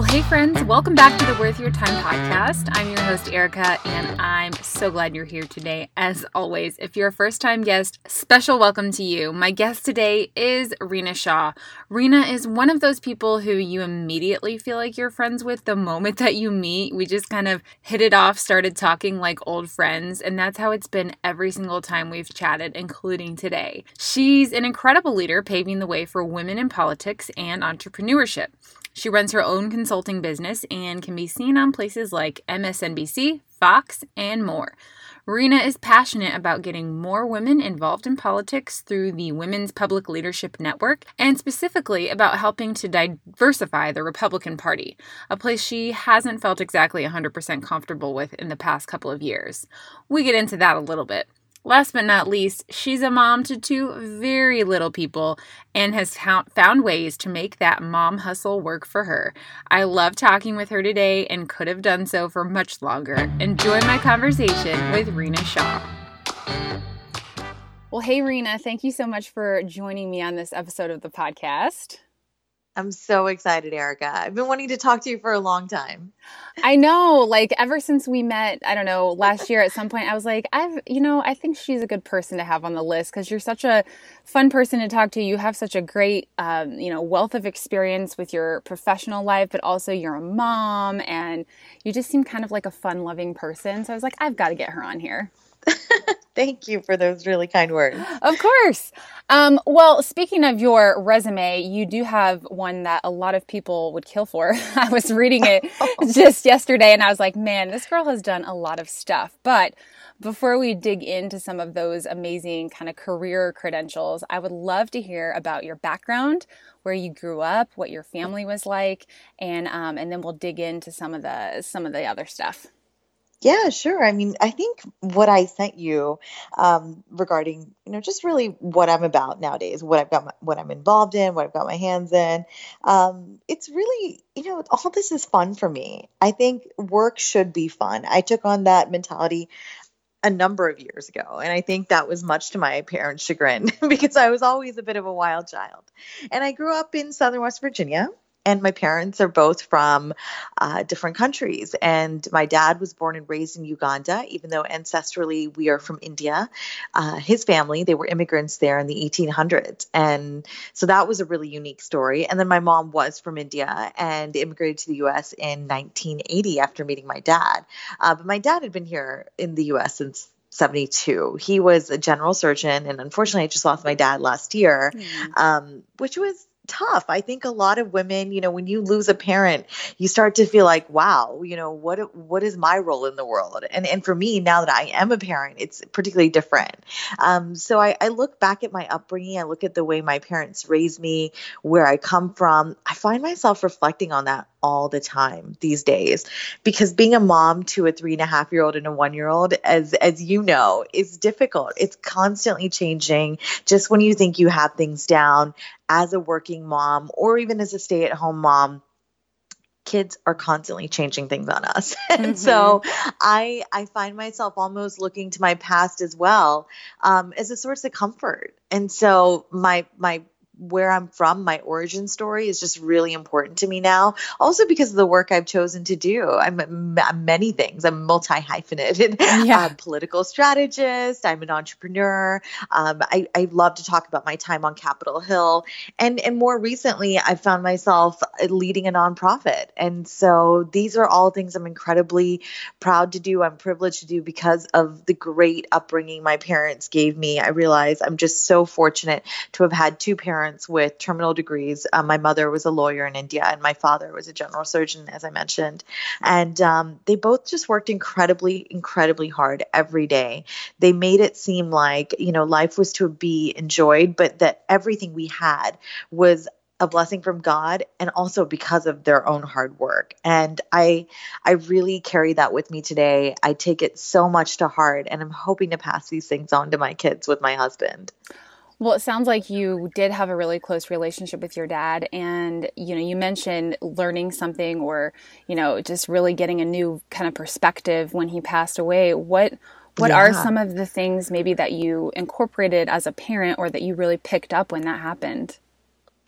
Well, hey, friends, welcome back to the Worth Your Time podcast. I'm your host, Erica, and I'm so glad you're here today. As always, if you're a first time guest, special welcome to you. My guest today is Rina Shah. Rina is one of those people who you immediately feel like you're friends with the moment that you meet. We just kind of hit it off, started talking like old friends, and that's how it's been every single time we've chatted, including today. She's an incredible leader paving the way for women in politics and entrepreneurship. She runs her own consulting business and can be seen on places like MSNBC, Fox, and more. Rina is passionate about getting more women involved in politics through the Women's Public Leadership Network and specifically about helping to diversify the Republican Party, a place she hasn't felt exactly 100% comfortable with in the past couple of years. We get into that a little bit. Last but not least, she's a mom to two very little people and has found ways to make that mom hustle work for her. I love talking with her today and could have done so for much longer. Enjoy my conversation with Rina Shah. Well, hey, Rina, thank you so much for joining me on this episode of the podcast. I'm so excited, Erica. I've been wanting to talk to you for a long time. I know, like ever since we met, I don't know, last year at some point, I was like, I've, you know, I think she's a good person to have on the list because you're such a fun person to talk to. You have such a great, um, you know, wealth of experience with your professional life, but also you're a mom and you just seem kind of like a fun loving person. So I was like, I've got to get her on here. Thank you for those really kind words. Of course. Um, well, speaking of your resume, you do have one that a lot of people would kill for. I was reading it just yesterday and I was like, man, this girl has done a lot of stuff. But before we dig into some of those amazing kind of career credentials, I would love to hear about your background, where you grew up, what your family was like, and um, and then we'll dig into some of the some of the other stuff. Yeah, sure. I mean, I think what I sent you um, regarding, you know, just really what I'm about nowadays, what I've got, my, what I'm involved in, what I've got my hands in. Um, it's really, you know, all this is fun for me. I think work should be fun. I took on that mentality a number of years ago. And I think that was much to my parents' chagrin because I was always a bit of a wild child. And I grew up in Southern West Virginia and my parents are both from uh, different countries. And my dad was born and raised in Uganda, even though ancestrally we are from India. Uh, his family, they were immigrants there in the 1800s. And so that was a really unique story. And then my mom was from India and immigrated to the US in 1980 after meeting my dad. Uh, but my dad had been here in the US since 72. He was a general surgeon, and unfortunately, I just lost my dad last year, mm. um, which was tough. I think a lot of women, you know, when you lose a parent, you start to feel like, wow, you know, what what is my role in the world? And and for me, now that I am a parent, it's particularly different. Um, so I, I look back at my upbringing, I look at the way my parents raised me, where I come from. I find myself reflecting on that all the time these days because being a mom to a three and a half year old and a one year old as as you know is difficult it's constantly changing just when you think you have things down as a working mom or even as a stay at home mom kids are constantly changing things on us and mm-hmm. so i i find myself almost looking to my past as well um, as a source of comfort and so my my where I'm from, my origin story is just really important to me now. Also because of the work I've chosen to do. I'm, I'm many things. I'm multi hyphenated, yeah. um, political strategist. I'm an entrepreneur. Um, I, I love to talk about my time on Capitol Hill, and and more recently, I found myself leading a nonprofit. And so these are all things I'm incredibly proud to do. I'm privileged to do because of the great upbringing my parents gave me. I realize I'm just so fortunate to have had two parents parents with terminal degrees. Um, my mother was a lawyer in India, and my father was a general surgeon, as I mentioned. And um, they both just worked incredibly, incredibly hard every day. They made it seem like, you know, life was to be enjoyed, but that everything we had was a blessing from God and also because of their own hard work. And I I really carry that with me today. I take it so much to heart and I'm hoping to pass these things on to my kids with my husband. Well, it sounds like you did have a really close relationship with your dad and you know, you mentioned learning something or, you know, just really getting a new kind of perspective when he passed away. What what yeah. are some of the things maybe that you incorporated as a parent or that you really picked up when that happened?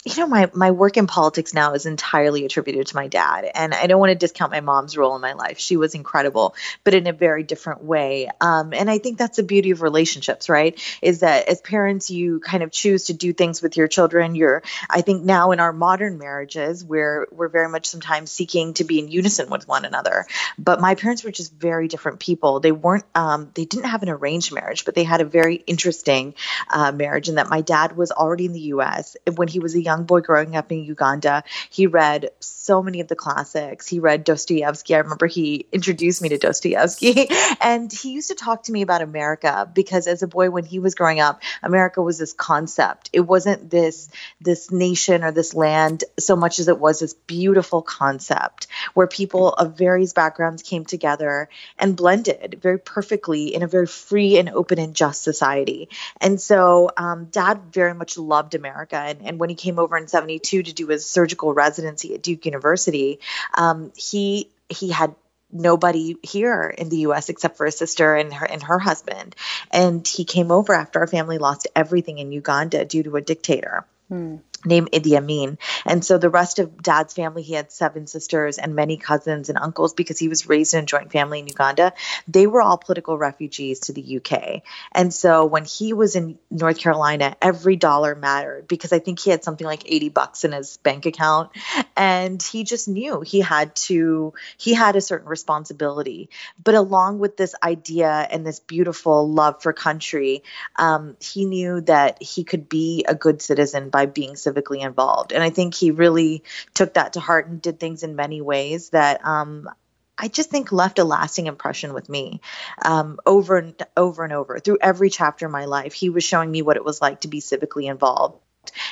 You know my my work in politics now is entirely attributed to my dad and i don't want to discount my mom's role in my life. She was incredible but in a very different way. Um, and i think that's the beauty of relationships right? Is that as parents you kind of choose to do things with your children. You're i think now in our modern marriages we're we're very much sometimes seeking to be in unison with one another. But my parents were just very different people. They weren't um, they didn't have an arranged marriage but they had a very interesting uh, marriage in that my dad was already in the us when he was a young young boy growing up in Uganda, he read so many of the classics. He read Dostoevsky. I remember he introduced me to Dostoevsky, and he used to talk to me about America because as a boy, when he was growing up, America was this concept. It wasn't this this nation or this land so much as it was this beautiful concept where people of various backgrounds came together and blended very perfectly in a very free and open and just society. And so, um, Dad very much loved America, and, and when he came over in 72 to do his surgical residency at Duke University, um, he he had nobody here in the US except for his sister and her and her husband. And he came over after our family lost everything in Uganda due to a dictator. Hmm named Idi Amin. And so the rest of dad's family, he had seven sisters and many cousins and uncles because he was raised in a joint family in Uganda. They were all political refugees to the UK. And so when he was in North Carolina, every dollar mattered because I think he had something like 80 bucks in his bank account. And he just knew he had to, he had a certain responsibility. But along with this idea and this beautiful love for country, um, he knew that he could be a good citizen by being civil civically involved. And I think he really took that to heart and did things in many ways that um, I just think left a lasting impression with me um, over and over and over through every chapter of my life. He was showing me what it was like to be civically involved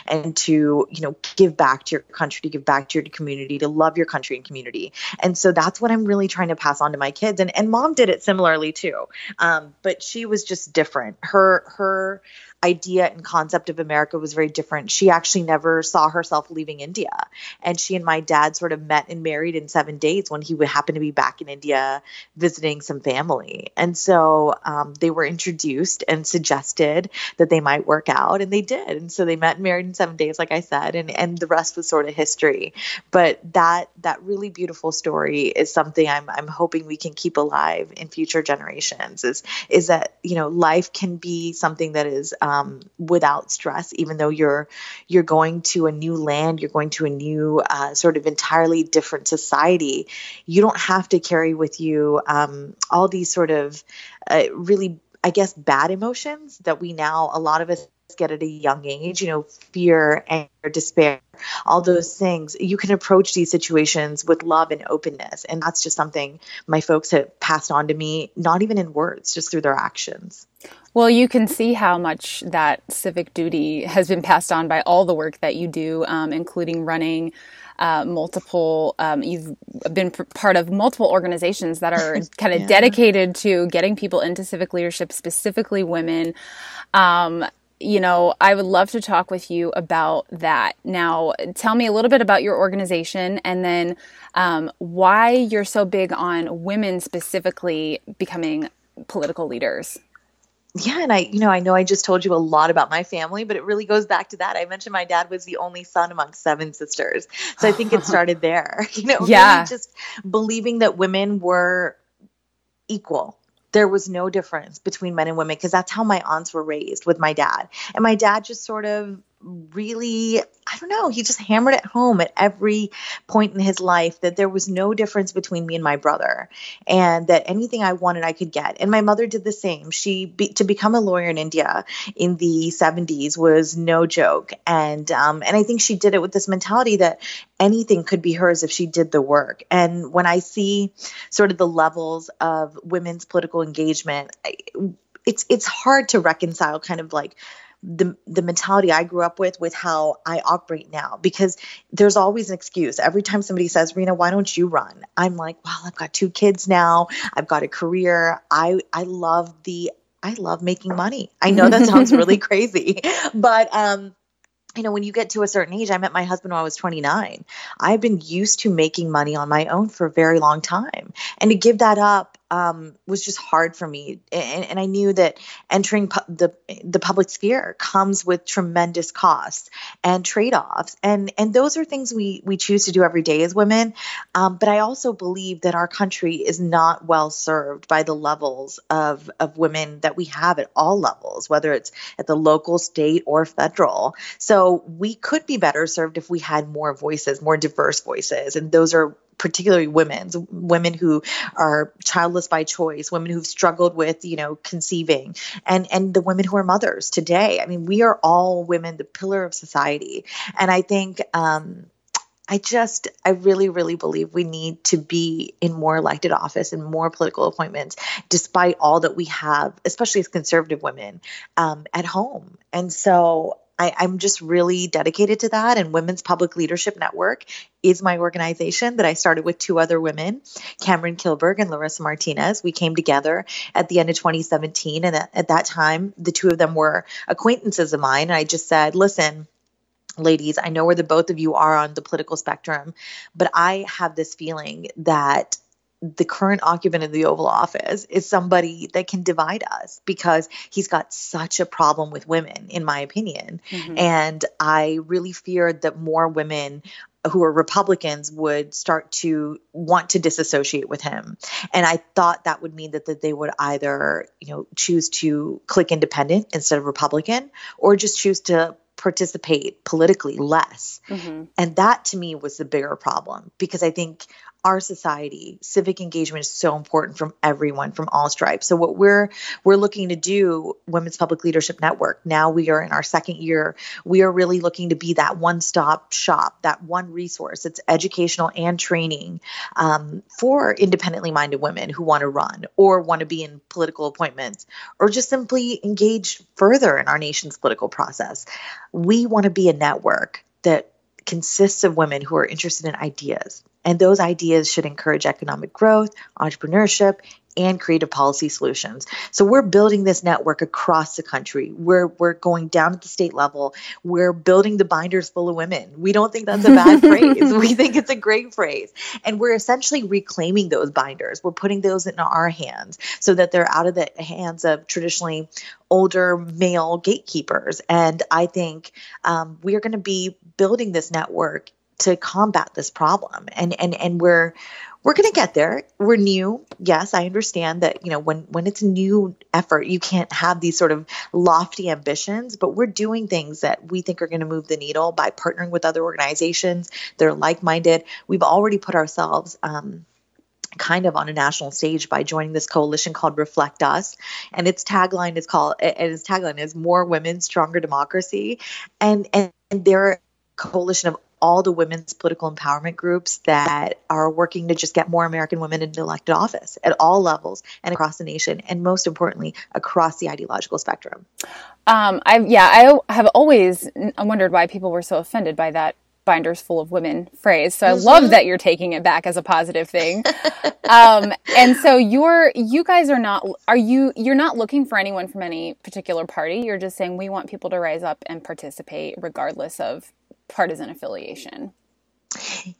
and to you know give back to your country to give back to your community to love your country and community and so that's what i'm really trying to pass on to my kids and and mom did it similarly too um, but she was just different her her idea and concept of America was very different. She actually never saw herself leaving India. And she and my dad sort of met and married in seven days when he would happen to be back in India visiting some family. And so um, they were introduced and suggested that they might work out, and they did. And so they met and married in seven days, like I said, and, and the rest was sort of history. But that that really beautiful story is something I'm I'm hoping we can keep alive in future generations. Is is that you know life can be something that is um, um, without stress, even though you're you're going to a new land, you're going to a new uh, sort of entirely different society. You don't have to carry with you um, all these sort of uh, really, I guess, bad emotions that we now a lot of us get at a young age. You know, fear, anger, despair all those things you can approach these situations with love and openness and that's just something my folks have passed on to me not even in words just through their actions well, you can see how much that civic duty has been passed on by all the work that you do, um, including running uh, multiple. Um, you've been part of multiple organizations that are kind of yeah. dedicated to getting people into civic leadership, specifically women. Um, you know, I would love to talk with you about that. Now, tell me a little bit about your organization and then um, why you're so big on women specifically becoming political leaders. Yeah and i you know i know i just told you a lot about my family but it really goes back to that. I mentioned my dad was the only son among seven sisters. So i think it started there you know yeah. really just believing that women were equal there was no difference between men and women because that's how my aunts were raised with my dad. And my dad just sort of really i don't know he just hammered it home at every point in his life that there was no difference between me and my brother and that anything i wanted i could get. And my mother did the same. She be, to become a lawyer in india in the 70s was no joke. And um, and i think she did it with this mentality that anything could be hers if she did the work. And when i see sort of the levels of women's political engagement I, it's it's hard to reconcile kind of like the the mentality I grew up with with how I operate now because there's always an excuse. Every time somebody says, "Rina, why don't you run?" I'm like, "Well, I've got two kids now. I've got a career. I I love the I love making money. I know that sounds really crazy, but um you know, when you get to a certain age, I met my husband when I was 29. I've been used to making money on my own for a very long time. And to give that up um, was just hard for me, and, and I knew that entering pu- the the public sphere comes with tremendous costs and trade offs, and and those are things we we choose to do every day as women. Um, but I also believe that our country is not well served by the levels of of women that we have at all levels, whether it's at the local, state, or federal. So we could be better served if we had more voices, more diverse voices, and those are particularly women's women who are childless by choice women who've struggled with you know conceiving and and the women who are mothers today i mean we are all women the pillar of society and i think um I just, I really, really believe we need to be in more elected office and more political appointments, despite all that we have, especially as conservative women um, at home. And so I, I'm just really dedicated to that. And Women's Public Leadership Network is my organization that I started with two other women, Cameron Kilberg and Larissa Martinez. We came together at the end of 2017. And at, at that time, the two of them were acquaintances of mine. And I just said, listen, ladies, I know where the both of you are on the political spectrum, but I have this feeling that the current occupant of the Oval Office is somebody that can divide us because he's got such a problem with women, in my opinion. Mm-hmm. And I really feared that more women who are Republicans would start to want to disassociate with him. And I thought that would mean that, that they would either, you know, choose to click independent instead of Republican or just choose to participate politically less. Mm-hmm. And that to me was the bigger problem because I think our society civic engagement is so important from everyone from all stripes. So what we're we're looking to do women's public leadership network now we are in our second year we are really looking to be that one stop shop that one resource. It's educational and training um, for independently minded women who want to run or want to be in political appointments or just simply engage further in our nation's political process. We want to be a network that consists of women who are interested in ideas. And those ideas should encourage economic growth, entrepreneurship, and creative policy solutions. So we're building this network across the country. We're we're going down at the state level. We're building the binders full of women. We don't think that's a bad phrase. We think it's a great phrase. And we're essentially reclaiming those binders. We're putting those in our hands so that they're out of the hands of traditionally older male gatekeepers. And I think um, we are going to be building this network to combat this problem and and and we're we're going to get there we're new yes i understand that you know when when it's a new effort you can't have these sort of lofty ambitions but we're doing things that we think are going to move the needle by partnering with other organizations that are like-minded we've already put ourselves um, kind of on a national stage by joining this coalition called Reflect Us. And its tagline is called and its tagline is more women, stronger democracy. And and, and they're coalition of all the women's political empowerment groups that are working to just get more American women into elected office at all levels and across the nation, and most importantly, across the ideological spectrum. Um, I yeah, I have always wondered why people were so offended by that binders full of women phrase. So I mm-hmm. love that you're taking it back as a positive thing. um, and so you're, you guys are not, are you, you're not looking for anyone from any particular party. You're just saying we want people to rise up and participate regardless of partisan affiliation?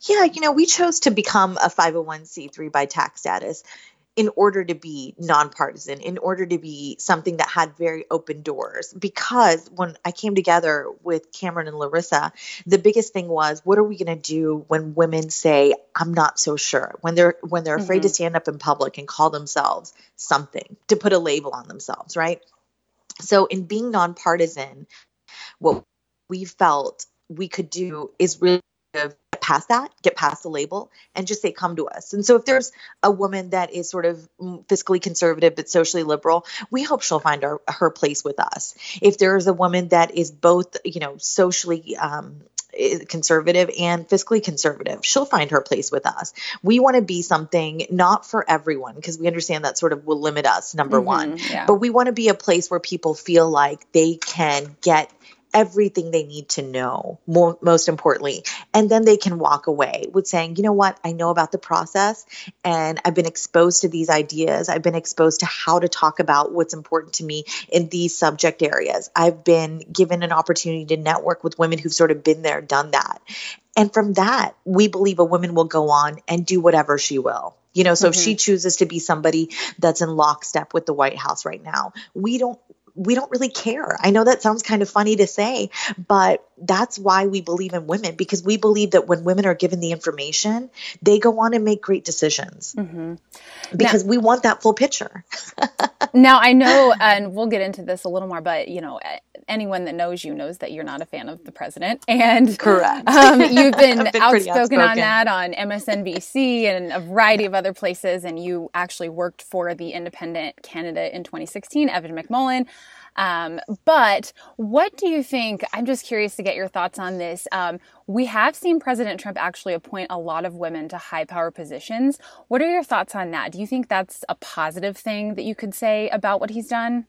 Yeah, you know, we chose to become a 501c3 by tax status in order to be nonpartisan, in order to be something that had very open doors. Because when I came together with Cameron and Larissa, the biggest thing was, what are we going to do when women say, "I'm not so sure," when they're when they're afraid mm-hmm. to stand up in public and call themselves something to put a label on themselves, right? So, in being nonpartisan, what we felt we could do is really get past that, get past the label, and just say, come to us. And so if there's a woman that is sort of fiscally conservative but socially liberal, we hope she'll find our, her place with us. If there is a woman that is both, you know, socially um, conservative and fiscally conservative. She'll find her place with us. We want to be something not for everyone because we understand that sort of will limit us, number mm-hmm, one. Yeah. But we want to be a place where people feel like they can get everything they need to know, more, most importantly. And then they can walk away with saying, you know what, I know about the process and I've been exposed to these ideas. I've been exposed to how to talk about what's important to me in these subject areas. I've been given an opportunity to network with women who've sort of been there, done that. And from that, we believe a woman will go on and do whatever she will. You know, so mm-hmm. if she mm-hmm. chooses to be somebody that's in lockstep with the White House right now, we don't we don't really care. I know that sounds kind of funny to say, but that's why we believe in women because we believe that when women are given the information, they go on and make great decisions. Mm-hmm. Because now, we want that full picture. now, I know, and we'll get into this a little more, but you know, anyone that knows you knows that you're not a fan of the president, and correct. Um, you've been, been outspoken, outspoken on that on MSNBC and a variety of other places, and you actually worked for the independent candidate in 2016, Evan McMullin. Um, but what do you think? I'm just curious to get your thoughts on this. Um, we have seen President Trump actually appoint a lot of women to high power positions. What are your thoughts on that? Do you think that's a positive thing that you could say about what he's done?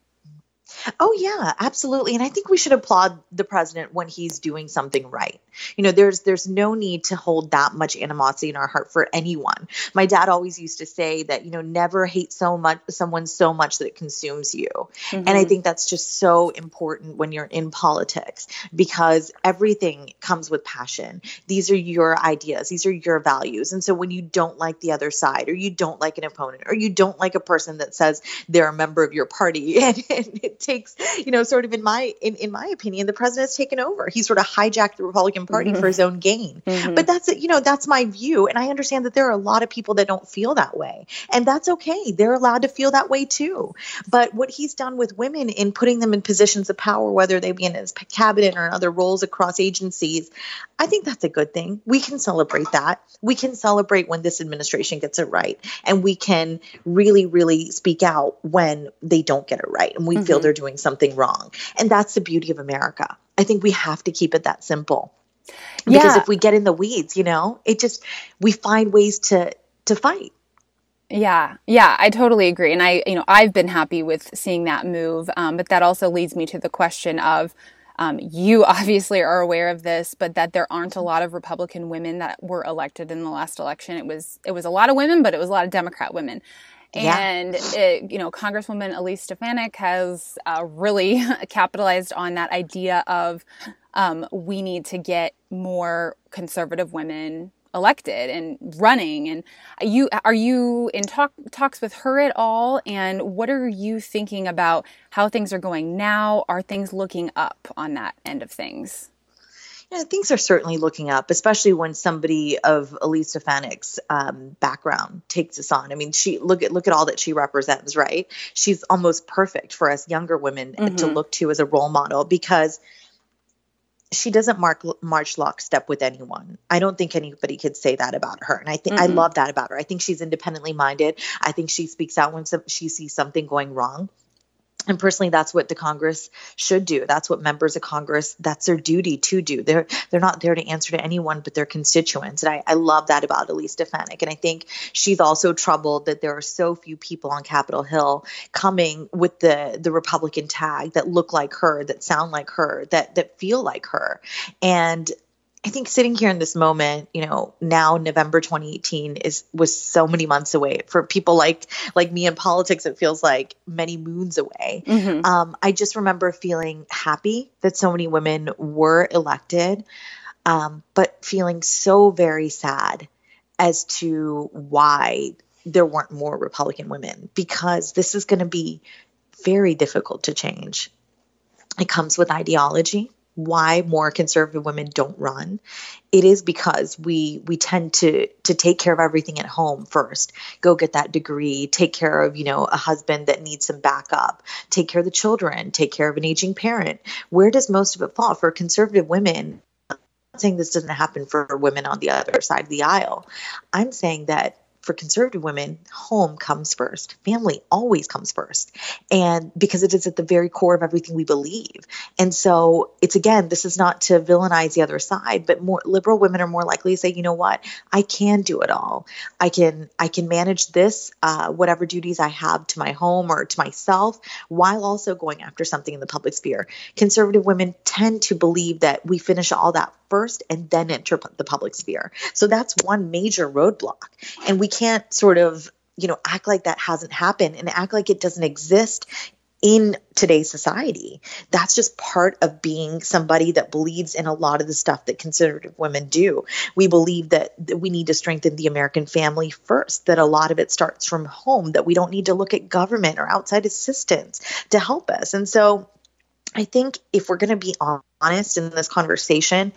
Oh yeah, absolutely. And I think we should applaud the president when he's doing something right. You know, there's there's no need to hold that much animosity in our heart for anyone. My dad always used to say that, you know, never hate so much someone so much that it consumes you. Mm-hmm. And I mm-hmm. think that's just so important when you're in politics because everything comes with passion. These are your ideas, these are your values. And so when you don't like the other side or you don't like an opponent or you don't like a person that says they're a member of your party and, and it takes, you know, sort of in my in, in my opinion, the president has taken over. He sort of hijacked the Republican Party mm-hmm. for his own gain. Mm-hmm. But that's you know, that's my view. And I understand that there are a lot of people that don't feel that way. And that's okay. They're allowed to feel that way too. But what he's done with women in putting them in positions of power, whether they be in his cabinet or in other roles across agencies, I think that's a good thing. We can celebrate that. We can celebrate when this administration gets it right. And we can really, really speak out when they don't get it right. And we mm-hmm. feel they're doing something wrong. And that's the beauty of America. I think we have to keep it that simple. Because yeah. if we get in the weeds, you know, it just we find ways to to fight. Yeah, yeah, I totally agree, and I, you know, I've been happy with seeing that move. Um, but that also leads me to the question of, um, you obviously are aware of this, but that there aren't a lot of Republican women that were elected in the last election. It was it was a lot of women, but it was a lot of Democrat women. And, it, you know, Congresswoman Elise Stefanik has uh, really capitalized on that idea of um, we need to get more conservative women elected and running and you are you in talk talks with her at all and what are you thinking about how things are going now are things looking up on that end of things yeah, things are certainly looking up, especially when somebody of Elise Stefanik's um, background takes us on. I mean, she look at look at all that she represents, right? She's almost perfect for us younger women mm-hmm. to look to as a role model because she doesn't mark march lockstep with anyone. I don't think anybody could say that about her, and I think mm-hmm. I love that about her. I think she's independently minded. I think she speaks out when some, she sees something going wrong and personally that's what the congress should do. That's what members of congress that's their duty to do. They're they're not there to answer to anyone but their constituents. And i, I love that about elise stefanik. And i think she's also troubled that there are so few people on capitol hill coming with the the republican tag that look like her that sound like her that that feel like her. And I think sitting here in this moment, you know, now November 2018 is was so many months away. For people like like me in politics, it feels like many moons away. Mm-hmm. Um, I just remember feeling happy that so many women were elected, um, but feeling so very sad as to why there weren't more Republican women because this is going to be very difficult to change. It comes with ideology why more conservative women don't run. It is because we we tend to to take care of everything at home first. Go get that degree. Take care of you know a husband that needs some backup. Take care of the children. Take care of an aging parent. Where does most of it fall? For conservative women I'm saying this doesn't happen for women on the other side of the aisle. I'm saying that for conservative women, home comes first. Family always comes first. And because it is at the very core of everything we believe. And so it's again, this is not to villainize the other side, but more liberal women are more likely to say, you know what, I can do it all. I can I can manage this, uh, whatever duties I have to my home or to myself, while also going after something in the public sphere. Conservative women tend to believe that we finish all that first and then enter the public sphere. So that's one major roadblock. And we can't sort of you know act like that hasn't happened and act like it doesn't exist in today's society. That's just part of being somebody that believes in a lot of the stuff that conservative women do. We believe that, that, we need to strengthen the American family first, that a lot of it starts from home, that we don't need to look at government or outside assistance to help us. And so I think if we're going to be honest in this conversation,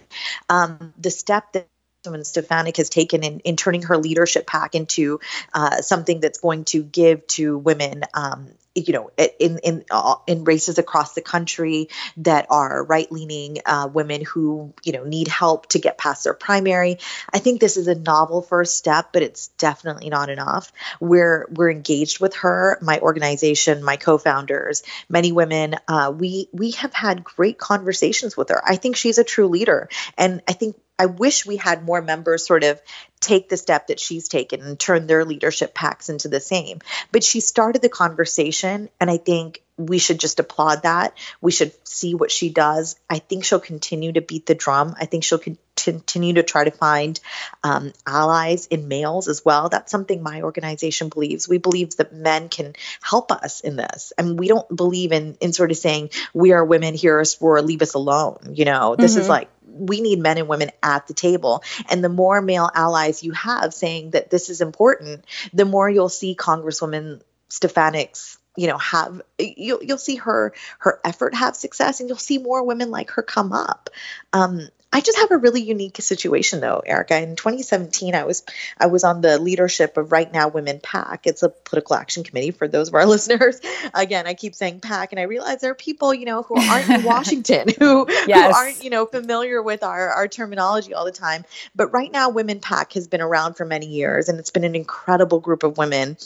um, the step that and Stefanik has taken in, in turning her leadership PAC into uh, something that's going to give to women um, you know in in uh, in races across the country that are right leaning uh, women who you know need help to get past their primary. I think this is a novel first step but it's definitely not enough. We're we're engaged with her my organization my co-founders many women uh, we we have had great conversations with her. I think she's a true leader. And i think I wish we had more members sort of take the step that she's taken and turn their leadership PACs into the same. But she started the conversation, and I think we should just applaud that. We should see what she does. I think she'll continue to beat the drum. I think she'll continue to try to find um, allies in males as well. That's something my organization believes. We believe that men can help us in this. and we don't believe in in sort of saying we are women here for leave us alone. You know, this mm-hmm. is like we need men and women at the table. And the more male allies you have saying that this is important, the more you'll see Congresswoman Stefanik's you know have you'll you'll see her her effort have success and you'll see more women like her come up um, I just have a really unique situation though, Erica. In 2017, I was I was on the leadership of Right Now Women PAC. It's a political action committee for those of our listeners. Again, I keep saying PAC, and I realize there are people you know who aren't in Washington who yes. who aren't you know familiar with our our terminology all the time. But Right Now Women PAC has been around for many years, and it's been an incredible group of women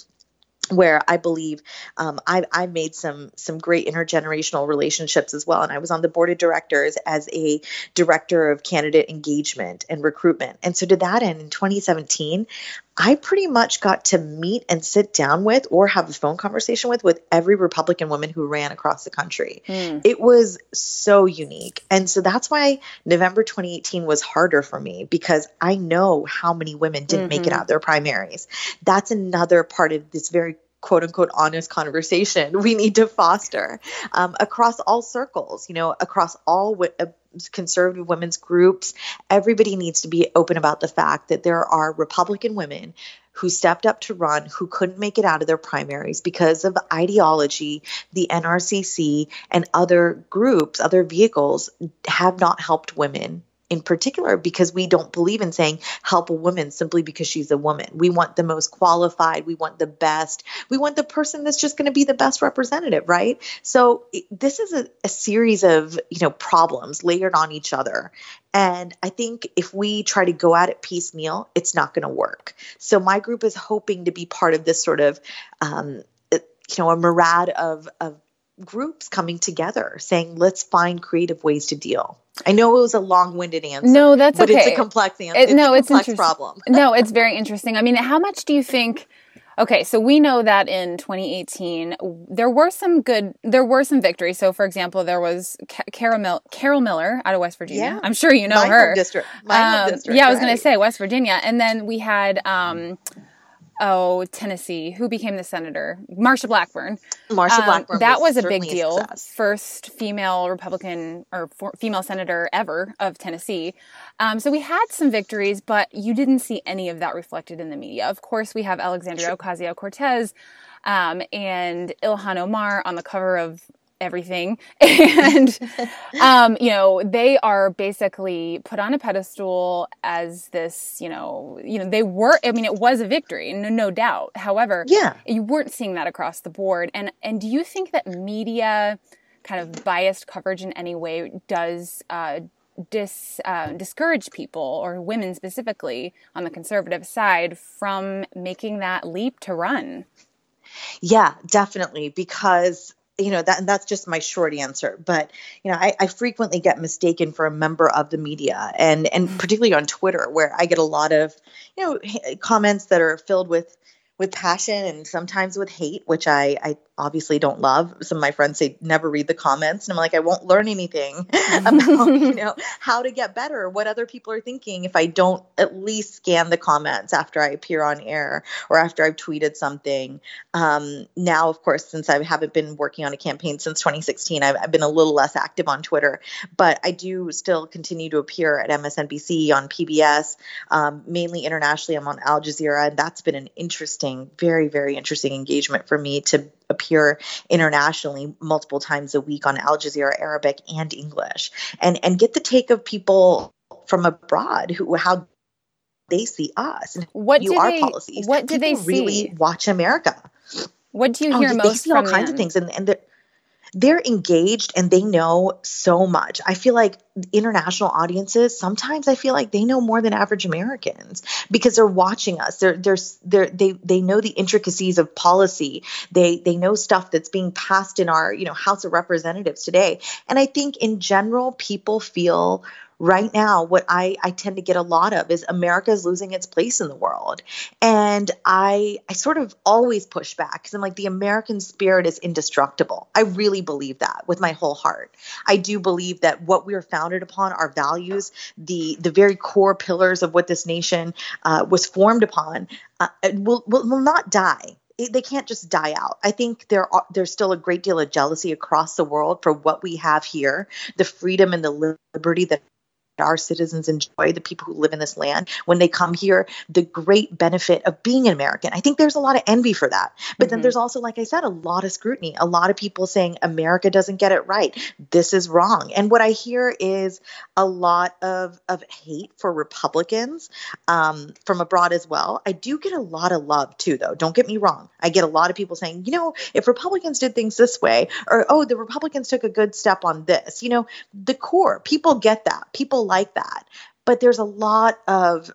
where I believe um, I, I made some some great intergenerational relationships as well. And I was on the board of directors as a director of candidate engagement and recruitment. And so to that end, in 2017, I pretty much got to meet and sit down with or have a phone conversation with with every Republican woman who ran across the country. Mm. It was so unique. And so that's why November 2018 was harder for me because I know how many women didn't mm-hmm. make it mm-hmm. out their primaries. That's another part of this very quote unquote honest conversation we need to foster um, across all circles you know across all uh, conservative women's groups. Everybody needs to be open about the fact that there are republican women who stepped up to run who couldn't make it out of their primaries because of ideology. The nrcc and other groups other vehicles have not helped women in particular because we don't believe in saying help a woman simply because she's a woman. We want the most qualified, we want the best, we want the person that's just going to be the best representative, right? So this is a, a series of, you know, problems layered on each other. And I think if we try to go at it piecemeal, it's not going to work. So my group is hoping to be part of this sort of, um, you know, a myriad of, of groups coming together saying, let's find creative ways to deal. I know it was a long-winded answer. No, that's but okay. it's a complex answer. It, no, it's a complex problem. no, it's very interesting. I mean, how much do you think? Okay, so we know that in 2018 there were some good, there were some victories. So, for example, there was Carol, Mil- Carol Miller out of West Virginia. Yeah. I'm sure you know My her. district. My um, district. Yeah, I was right. going to say West Virginia, and then we had. Um, oh Tennessee, who became the senator, Marsha Blackburn. Marsha um, Blackburn. That was, was a big deal. First female Republican or for, female senator ever of Tennessee. Um, so we had some victories, but you didn't see any of that reflected in the media. Of course, we have Alexandria Ocasio Cortez. Um, and Ilhan Omar on the cover of everything and um, you know they are basically put on a pedestal as this you know you know they were i mean it was a victory no, no doubt however yeah you weren't seeing that across the board and and do you think that media kind of biased coverage in any way does uh, dis, uh, discourage people or women specifically on the conservative side from making that leap to run? Yeah, definitely. Because you know that and that's just my short answer but you know I, I, frequently get mistaken for a member of the media and and mm-hmm. particularly on twitter where i get a lot of you know comments that are filled with with passion and sometimes with hate, which I, I obviously don't love. Some of my friends say never read the comments, and I'm like, I won't learn anything about you know how to get better, what other people are thinking if I don't at least scan the comments after I appear on air or after I've tweeted something. Um, now, of course, since I haven't been working on a campaign since 2016, I've, I've been a little less active on Twitter, but I do still continue to appear at MSNBC on PBS, um, mainly internationally. I'm on Al Jazeera, and that's been an interesting interesting, very, very interesting engagement for me to appear internationally multiple times a week on Al Jazeera Arabic and English and, and get the take of people from abroad who how they see us and what do our they, policies. What do people they really watch America? What do you oh, hear oh, most? They see all kinds them? of things, and, and they're engaged and they know so much. I feel like international audiences sometimes I feel like they know more than average Americans because they're watching us. They're they're, they're they they know the intricacies of policy. They they know stuff that's being passed in our, you know, House of Representatives today. And I think in general people feel right now what I, I tend to get a lot of is America is losing its place in the world. And I I sort of always push back because I'm like the American spirit is indestructible. I really believe that with my whole heart. I do believe that what we are founded upon, our values, the the very core pillars of what this nation uh, was formed upon, uh, will, will will not die they can't just die out. I think there are there's still a great deal of jealousy across the world for what we have here, the freedom and the liberty that our citizens enjoy, the people who live in this land, when they come here, the great benefit of being an American. I think there's a lot of envy for that. But mm-hmm. then there's also, like I said, a lot of scrutiny, a lot of people saying America doesn't get it right. This is wrong. And what I hear is a lot of, of hate for Republicans um, from abroad as well. I do get a lot of love too, though. Don't get me wrong. I get a lot of people saying, you know, if Republicans did things this way, or oh, the Republicans took a good step on this, you know, the core, people get that. People like that. But there's a lot of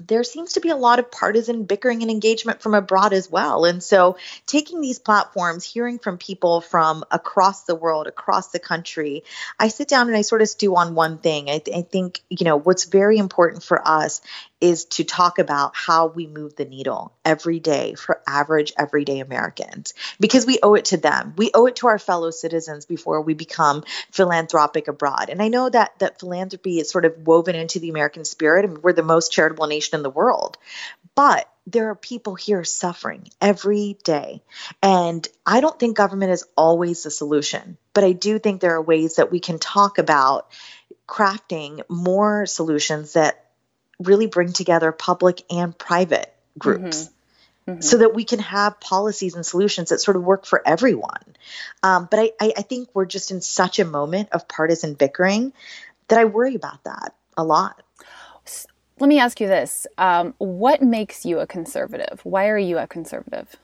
there seems to be a lot of partisan bickering and engagement from abroad as well. And so, taking these platforms, hearing from people from across the world, across the country, I sit down and I sort of stew on one thing. I, th- I think, you know, what's very important for us is to talk about how we move the needle every day for average everyday Americans because we owe it to them. We owe it to our fellow citizens before we become philanthropic abroad. And I know that that philanthropy is sort of woven into the American spirit and we're the most charitable nation in the world. But there are people here suffering every day. And I don't think government is always the solution, but I do think there are ways that we can talk about crafting more solutions that really bring together public and private groups. Mm-hmm. Mm-hmm. So that we can have policies and solutions that sort of work for everyone. Um, but I, I, I think we're just in such a moment of partisan bickering that I worry about that a lot. Let me ask you this um, What makes you a conservative? Why are you a conservative?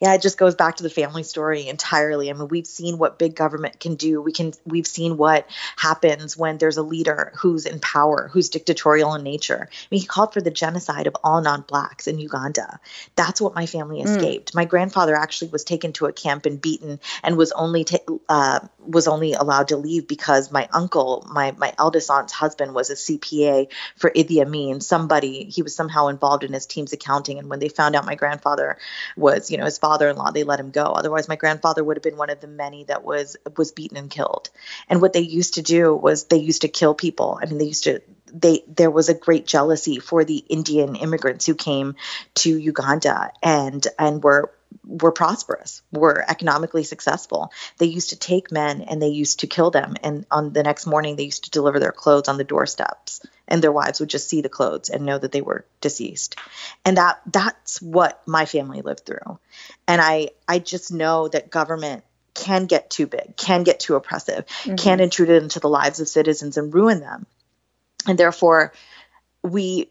Yeah, it just goes back to the family story entirely. I mean, we've seen what big government can do. We can we've seen what happens when there's a leader who's in power, who's dictatorial in nature. I mean, he called for the genocide of all non-blacks in Uganda. That's what my family hmm. escaped. Mm. My grandfather actually was taken to a camp and beaten, and was only ta- uh, was only allowed to leave because my uncle, my my eldest aunt's husband, was a CPA for Idi Amin. Somebody he was somehow involved in his team's accounting, and when they found out my grandfather was, you know know his father-in-law they let him go. Otherwise my grandfather would have been one of the many that was was beaten and killed. And what they used to do was they used to kill people. I mean they used to they there was a great jealousy for the indian immigrants who came to uganda and and were were prosperous, were economically successful. They used to take men and they used to kill them. And on the next morning, they used to deliver their clothes on the doorsteps and their wives would just see the clothes and know that they were deceased and that that's what my family lived through and i i just know that government can get too big can get too oppressive mm-hmm. can intrude into the lives of citizens and ruin them and therefore we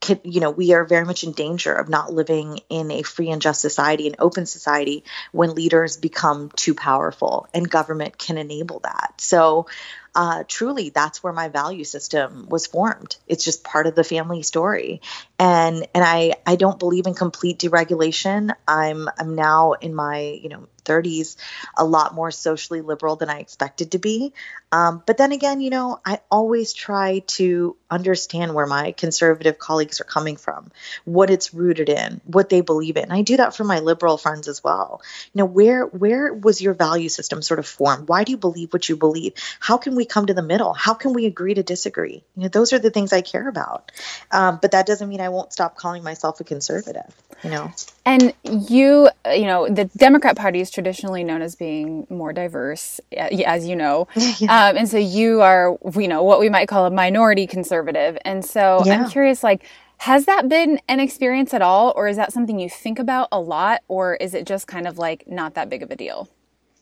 can, you know, we are very much in danger of not living in a free and just society, an open society, when leaders become too powerful, and government can enable that. So, uh, truly that's where my value system was formed. It's just part of the family story, and and I I don't believe in complete deregulation. I'm I'm now in my you know 30s a lot more socially liberal than I expected to be. Um, but then again, you know, I always try to understand where my conservative colleagues are coming from, what it's rooted in, what they believe in. And I do that for my liberal friends as well. You know, where where was your value system sort of formed? Why do you believe what you believe? How can we come to the middle? How can we agree to disagree? You know, those are the things I care about. Um, but that doesn't mean I won't stop calling myself a conservative. You know. And you, you know, the Democrat Party is traditionally known as being more diverse, as you know. yeah. um, and so you are, you know, what we might call a minority conservative. And so yeah. I'm curious, like, has that been an experience at all, or is that something you think about a lot, or is it just kind of like not that big of a deal?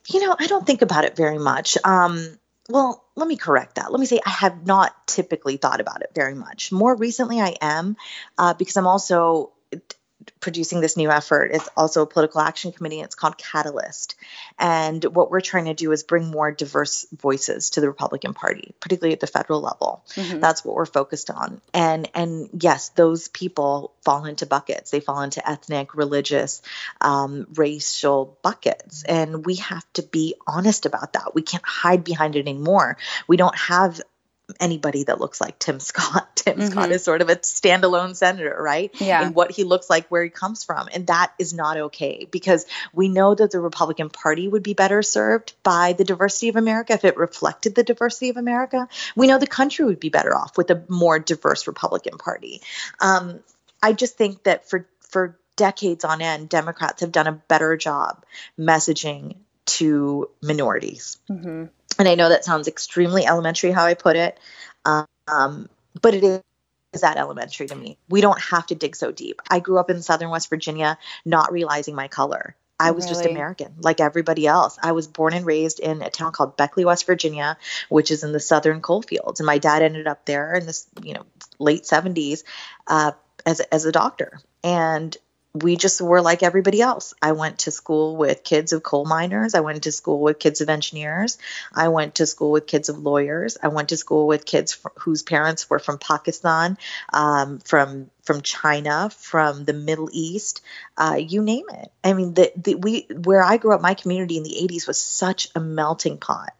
You know, I don't think about it very much. Um, well, let me correct that. Let me say I have not typically thought about it very much. More recently, I am uh, because I'm also producing this new effort. It's also a political action committee. It's called Catalyst. And what we're trying to do is bring more diverse voices to the Republican Party, particularly at the federal level. Mm-hmm. That's what we're focused on. And and yes, those people fall into buckets. They fall into ethnic, religious, um, racial buckets. And we have to be honest about that. We can't hide behind it anymore. We don't have anybody that looks like Tim Scott. Tim mm-hmm. Scott is sort of a standalone senator, right? Yeah. And what he looks like, where he comes from. And that is not okay because we know that the Republican Party would be better served by the diversity of America if it reflected the diversity of America. We know the country would be better off with a more diverse Republican Party. Um, I just think that for for decades on end, Democrats have done a better job messaging to minorities. Mm-hmm. And I know that sounds extremely elementary how I put it, um, but it is that elementary to me. We don't have to dig so deep. I grew up in southern West Virginia not realizing my color. I was really? just American, like everybody else. I was born and raised in a town called Beckley, West Virginia, which is in the southern coal fields. And my dad ended up there in this, you know, late 70s uh, as, as a doctor. And we just were like everybody else. I went to school with kids of coal miners. I went to school with kids of engineers. I went to school with kids of lawyers. I went to school with kids f- whose parents were from Pakistan, um, from from China, from the Middle East, uh, you name it. I mean, the, the, we where I grew up, my community in the '80s was such a melting pot.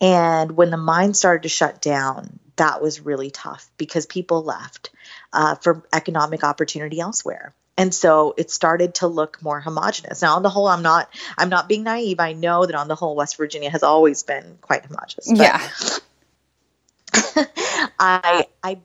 And when the mine started to shut down, that was really tough because people left uh, for economic opportunity elsewhere and so it started to look more homogenous. Now on the whole i'm not i'm not being naive. I know that on the whole west virginia has always been quite homogenous yeah. I i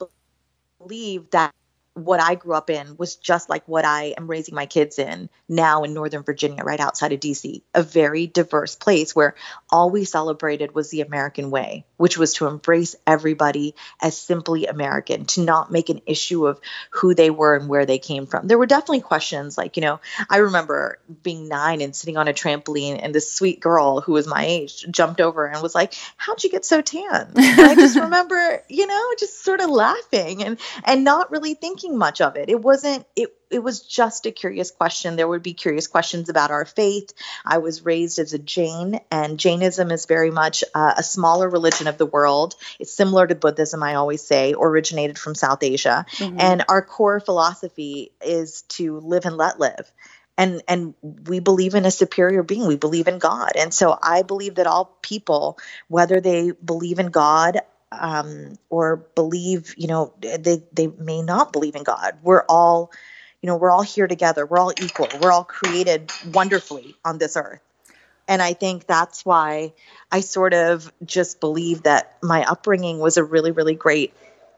believe that what I grew up in was just like what I am raising my kids in now in Northern Virginia, right outside of DC, a very diverse place where all we celebrated was the American way, which was to embrace everybody as simply American, to not make an issue of who they were and where they came from. There were definitely questions like, you know, I remember being nine and sitting on a trampoline, and this sweet girl who was my age jumped over and was like, How'd you get so tan? I just remember, you know, just sort of laughing and and not really thinking thinking much of it. It wasn't it it was just a curious question. There would be curious questions about our faith. I was raised as a Jain, and Jainism is very much uh, a smaller religion of the world. It's similar to Buddhism, I always say, originated from South Asia. Mm-hmm. And our core philosophy is to live and let live and and we believe in a superior being we believe in god and so i believe that all people whether they believe in god um, or believe, you know, they, they may not believe in God. We're all, you know, we're all here together. We're all equal. We're all created wonderfully on this earth. And I think that's why I sort of just believe that my upbringing was a really, really great,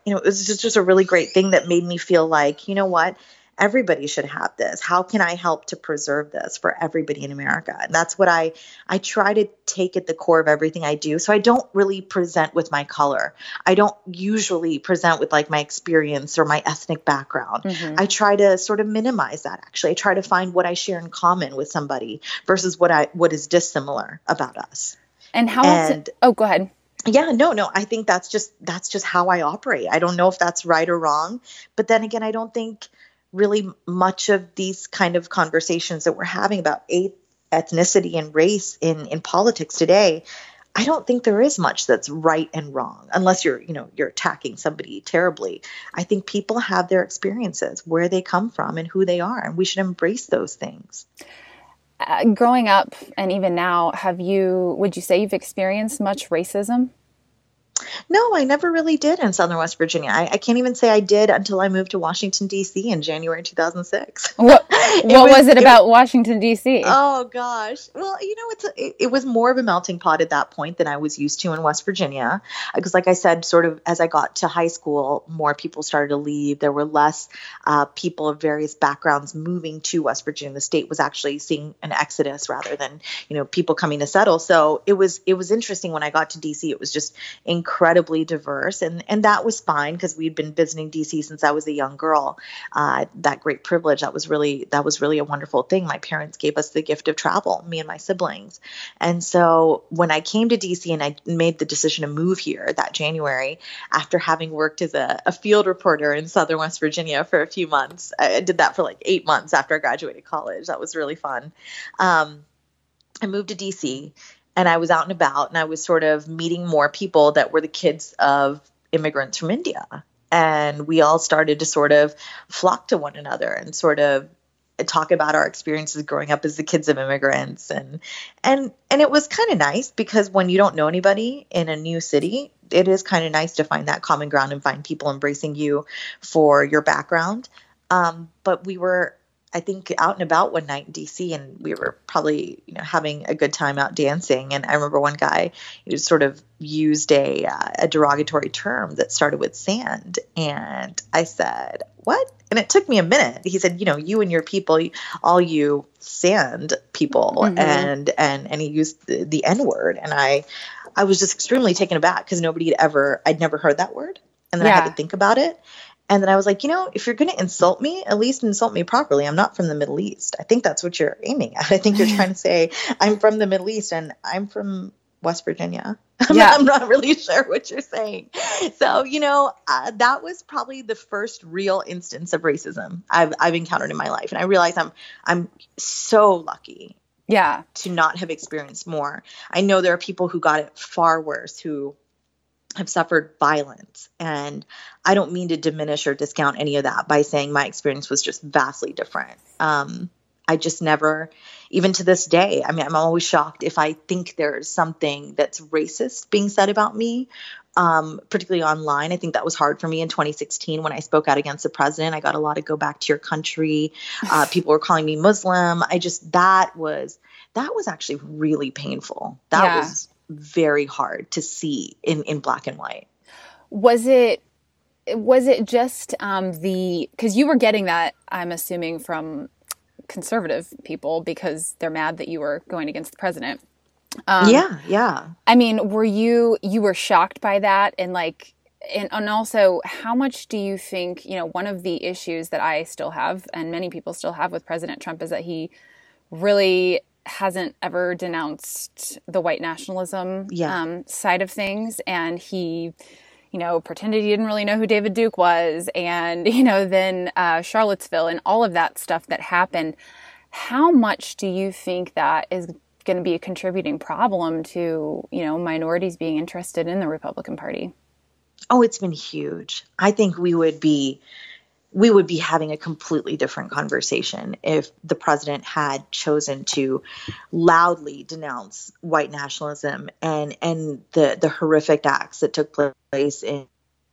you know, it was just, just a really great thing that made me feel like, you know what, everybody should have this. How can i help to preserve this for everybody in america? And that's what i i try to take at the core of everything i do. So i don't really present with my color. I don't usually present with like my experience or my ethnic background. Mm-hmm. i try to sort of minimize that actually. I try to find what i share in common with somebody versus what i what is dissimilar about us. And how and, else, oh go ahead. Yeah no no. I think that's just that's just how i operate. I don't know if that's right or wrong. But then again i don't think really much of these kind of conversations that we're having about ethnicity and race in in politics today I don't think there is much that's right and wrong unless you're, you know, you're attacking somebody terribly. I think people have their experiences, where they come from and who they are, and we should embrace those things. Uh, growing up and even now, have you would you say you've experienced much racism? No, I never really did in Southern West Virginia. I, I, can't even say I did until I moved to Washington D.C. in January 2006. What, what was, was, it about it, Washington D.C.? Oh gosh, well, you know, it's a, it, it, was more of a melting pot at that point than I was used to in West Virginia. Because, like I said, sort of as I got to high school, more people started to leave. There were less uh, people of various backgrounds moving to West Virginia. The state was actually seeing an exodus rather than you know people coming to settle. So it was it was interesting when I got to D.C. It was just incredibly diverse, and and that was fine because we'd been visiting DC since I was a young girl. Uh, that great privilege that was really that was really a wonderful thing. My parents gave us the gift of travel, me and my siblings, and so when I came to DC and I made the decision to move here that January, after having worked as a, a field reporter in Southern West Virginia for a few months, I did that for like eight months after I graduated college. That was really fun. Um, I moved to DC and I was out and about and I was sort of meeting more people that were the kids of immigrants from India. And we all started to sort of flock to one another and sort of talk about our experiences growing up as the kids of immigrants and and and it was kind of nice because when you don't know anybody in a new city it is kind of nice to find that common ground and find people embracing you for your background um, but we were I think out and about one night in DC, and we were probably you know having a good time out dancing. And I remember one guy who sort of used a uh, a derogatory term that started with sand, and I said, "What?" And it took me a minute. He said, "You know, you and your people, all you sand people," mm-hmm. and and and he used the, the N word, and I I was just extremely taken aback because nobody had ever I'd never heard that word, and then yeah. I had to think about it. And then I was like, you know, if you're going to insult me, at least insult me properly. I'm not from the Middle East. I think that's what you're aiming at. I think you're trying to say I'm from the Middle East and I'm from West Virginia. Yeah. I'm not really sure what you're saying. So, you know, uh, that was probably the first real instance of racism I've, I've encountered in my life. And I realize I'm, I'm so lucky. Yeah. To not have experienced more. I know there are people who got it far worse who have suffered violence. And I don't mean to diminish or discount any of that by saying my experience was just vastly different. Um, I just never, even to this day, I mean, I'm always shocked if I think there's something that's racist being said about me, um, particularly online. I think that was hard for me in 2016 when I spoke out against the president. I got a lot of go back to your country. Uh, people were calling me Muslim. I just, that was, that was actually really painful. That yeah. was very hard to see in, in black and white. Was it was it just um, the because you were getting that I'm assuming from conservative people because they're mad that you were going against the president. Um, yeah, yeah. I mean, were you you were shocked by that and like and, and also how much do you think you know one of the issues that i still have and many people still have with president trump is that he really hasn't ever denounced the white nationalism yeah. um, side of things, and he, you know, pretended he didn't really know who David Duke was, and you know, then uh, Charlottesville and all of that stuff that happened. How much do you think that is going to be a contributing problem to you know minorities being interested in the Republican Party? Oh, it's been huge. I think we would be we would be having a completely different conversation if the president had chosen to loudly denounce white nationalism and and the the horrific acts that took place in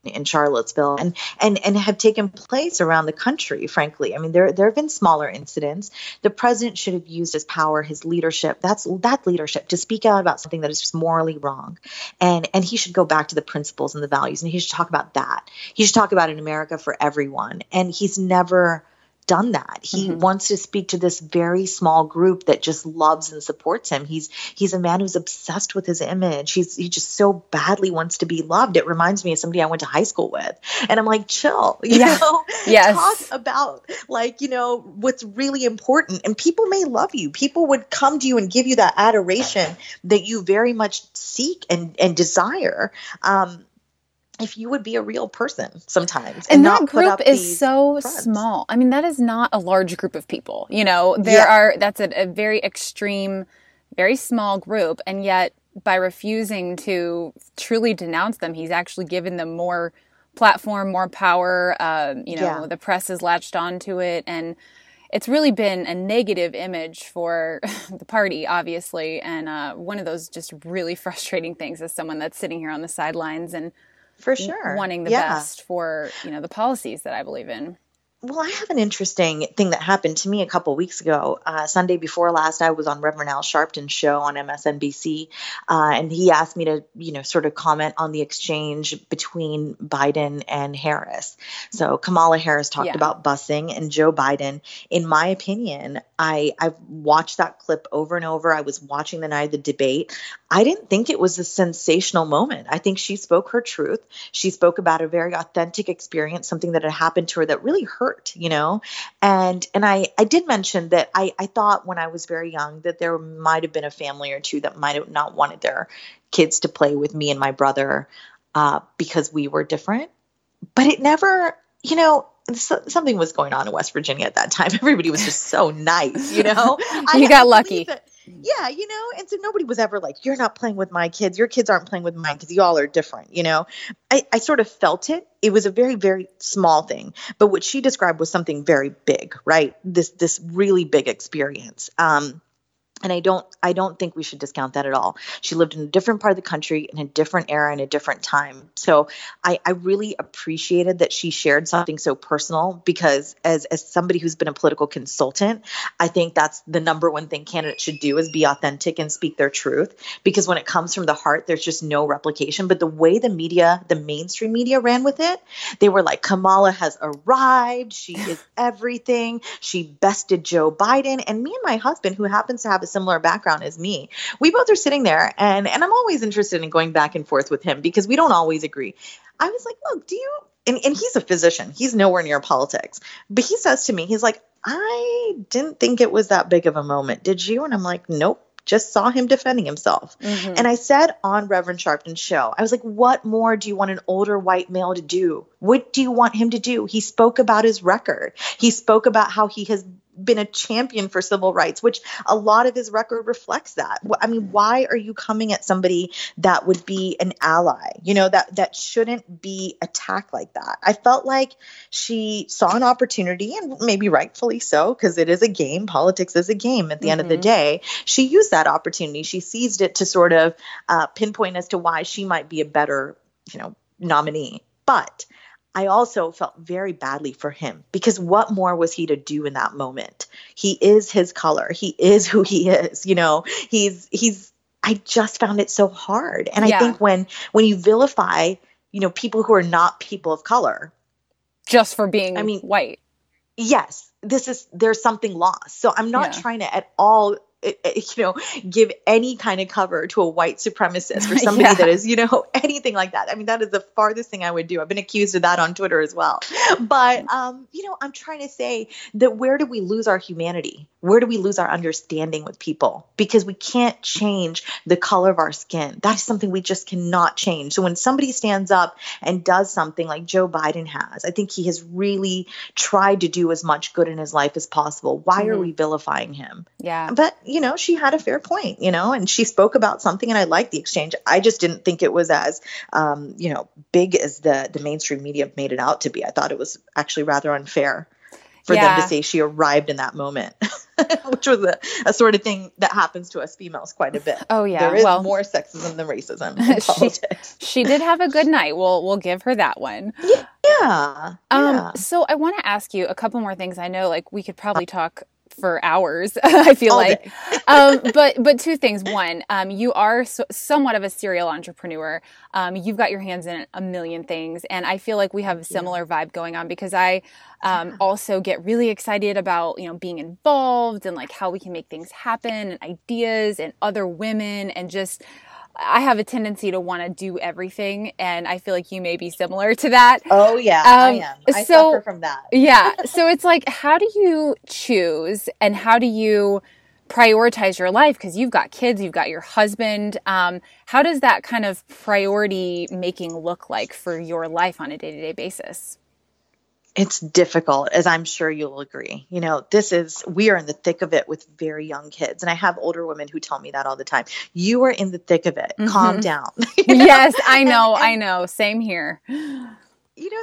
in Charlottesville and and and have taken place around the country frankly. I mean there there have been smaller incidents. The president should have used his power his leadership that's that leadership to speak out about something that is just morally wrong. And and he should go back to the principles and the values and he should talk about that. He should talk about in america for everyone. And he's never done that. He mm-hmm. wants to speak to this very small group that just loves and supports him. He's he's a man who's obsessed with his image. He's he just so badly wants to be loved. It reminds me of somebody I went to high school with. And I'm like, chill, you yeah. know? Yes. Talk about like, you know, what's really important. And people may love you. People would come to you and give you that adoration that you very much seek and and desire. Um if you would be a real person sometimes and, and that group is so fronts. small i mean that is not a large group of people you know there yeah. are that's a, a, very extreme very small group and yet by refusing to truly denounce them, he's actually given them more platform, more power. Um, you know, yeah. the press has latched onto it, and it's really been a negative image for the party, obviously. And uh, one of those just really frustrating things as someone that's sitting here on the sidelines and for sure wanting the yeah. best for you know the policies that I believe in. Well, I have an interesting thing that happened to me a couple weeks ago. Uh, Sunday before last, I was on Reverend Al Sharpton's show on MSNBC, uh, and he asked me to, you know, sort of comment on the exchange between Biden and Harris. So Kamala Harris talked yeah. about busing, and Joe Biden. In my opinion, I I've watched that clip over and over. I was watching the night of the debate. I didn't think it was a sensational moment. I think she spoke her truth. She spoke about a very authentic experience, something that had happened to her that really hurt hurt, you know? And and I I did mention that I I thought when I was very young that there might have been a family or two that might have not wanted their kids to play with me and my brother uh, because we were different. But it never, you know, something was going on in West Virginia at that time. Everybody was just so nice, you know. you got lucky. That, yeah, you know, and so nobody was ever like, "You're not playing with my kids. Your kids aren't playing with mine because y'all are different." You know, I, I sort of felt it. It was a very, very small thing, but what she described was something very big, right? This this really big experience. Um, and i don't i don't think we should discount that at all. She lived in a different part of the country in a different era in a different time. So i i really appreciated that she shared something so personal because as as somebody who's been a political consultant i think that's the number one thing candidates should do is be authentic and speak their truth. Because when it comes from the heart there's just no replication. But the way the media the mainstream media ran with it they were like kamala has arrived. She is everything. She bested joe biden. And me and my husband who happens to have a similar background as me. We both are sitting there and and I'm always interested in going back and forth with him because we don't always agree. I was like, "Look, do you and, and he's a physician. He's nowhere near politics. But he says to me, he's like, I didn't think it was that big of a moment. Did you? And I'm like, nope just saw him defending himself. Mm-hmm. And I said on Reverend Sharpton's show, I was like, what more do you want an older white male to do? What do you want him to do? He spoke about his record. He spoke about how he has been a champion for civil rights, which a lot of his record reflects that. I mean, why are you coming at somebody that would be an ally? You know, that that shouldn't be attacked like that. I felt like she saw an opportunity and maybe rightfully so because it is a game, politics is a game at the mm-hmm. end of the mm-hmm. day. She used that opportunity. She seized it to sort of uh, pinpoint as to why she might be a better, you know, nominee. But I also felt very badly for him because what more was he to do in that moment? He is his color. He is who he is. You know, he's he's I just found it so hard. And yeah. I think when when you vilify, you know, people who are not people of color just for being I mean white. Yes, this is there's something lost. So I'm not yeah. trying to at all you know, give any kind of cover to a white supremacist or somebody yeah. that is, you know, anything like that. I mean, that is the farthest thing I would do. I've been accused of that on Twitter as well. But, um, you know, I'm trying to say that where do we lose our humanity? Where do we lose our understanding with people? Because we can't change the color of our skin. That is something we just cannot change. So when somebody stands up and does something like Joe Biden has, I think he has really tried to do as much good in his life as possible. Why mm-hmm. are we vilifying him? Yeah. But you know, she had a fair point, you know, and she spoke about something and I liked the exchange. I just didn't think it was as, um, you know, big as the, the mainstream media made it out to be. I thought it was actually rather unfair for yeah. them to say she arrived in that moment, which was a, a, sort of thing that happens to us females quite a bit. Oh yeah, there is well, more sexism than racism in politics. She, she, did have a good night. We'll we'll give her that one. Yeah. Yeah. Um, so I want to ask you a couple more things. I know, like, we could probably talk for hours. I feel All like, um, but but two things. One, um, you are so, somewhat of a serial entrepreneur. Um, you've got your hands in a million things, and I feel like we have a similar vibe going on because I um, yeah. also get really excited about you know being involved and like how we can make things happen and ideas and other women and just I have a tendency to want to do everything, and I feel like you may be similar to that. Oh yeah, um, I am. I so, suffer from that. yeah. So it's like, how do you choose, and how do you prioritize your life? Because you've got kids, you've got your husband. Um, how does that kind of priority making look like for your life on a day to day basis? It's difficult as i'm sure you'll agree. You know this is we are in the thick of it with very young kids. And i have older women who tell me that all the time. You are in the thick of it. Mm-hmm. calm down. Yes i know and, and, i know. Same here. You know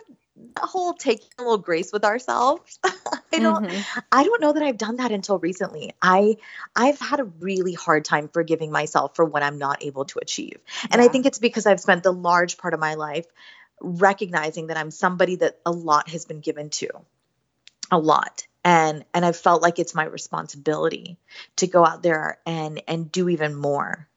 the whole taking a little grace with ourselves. I don't mm-hmm. i don't know that i've done that until recently. I i've had a really hard time forgiving myself for what i'm not able to achieve. And yeah. i think it's because i've spent the large part of my life recognizing that I'm somebody that a lot has been given to, a lot. And and I felt like it's my responsibility to go out there and and do even more.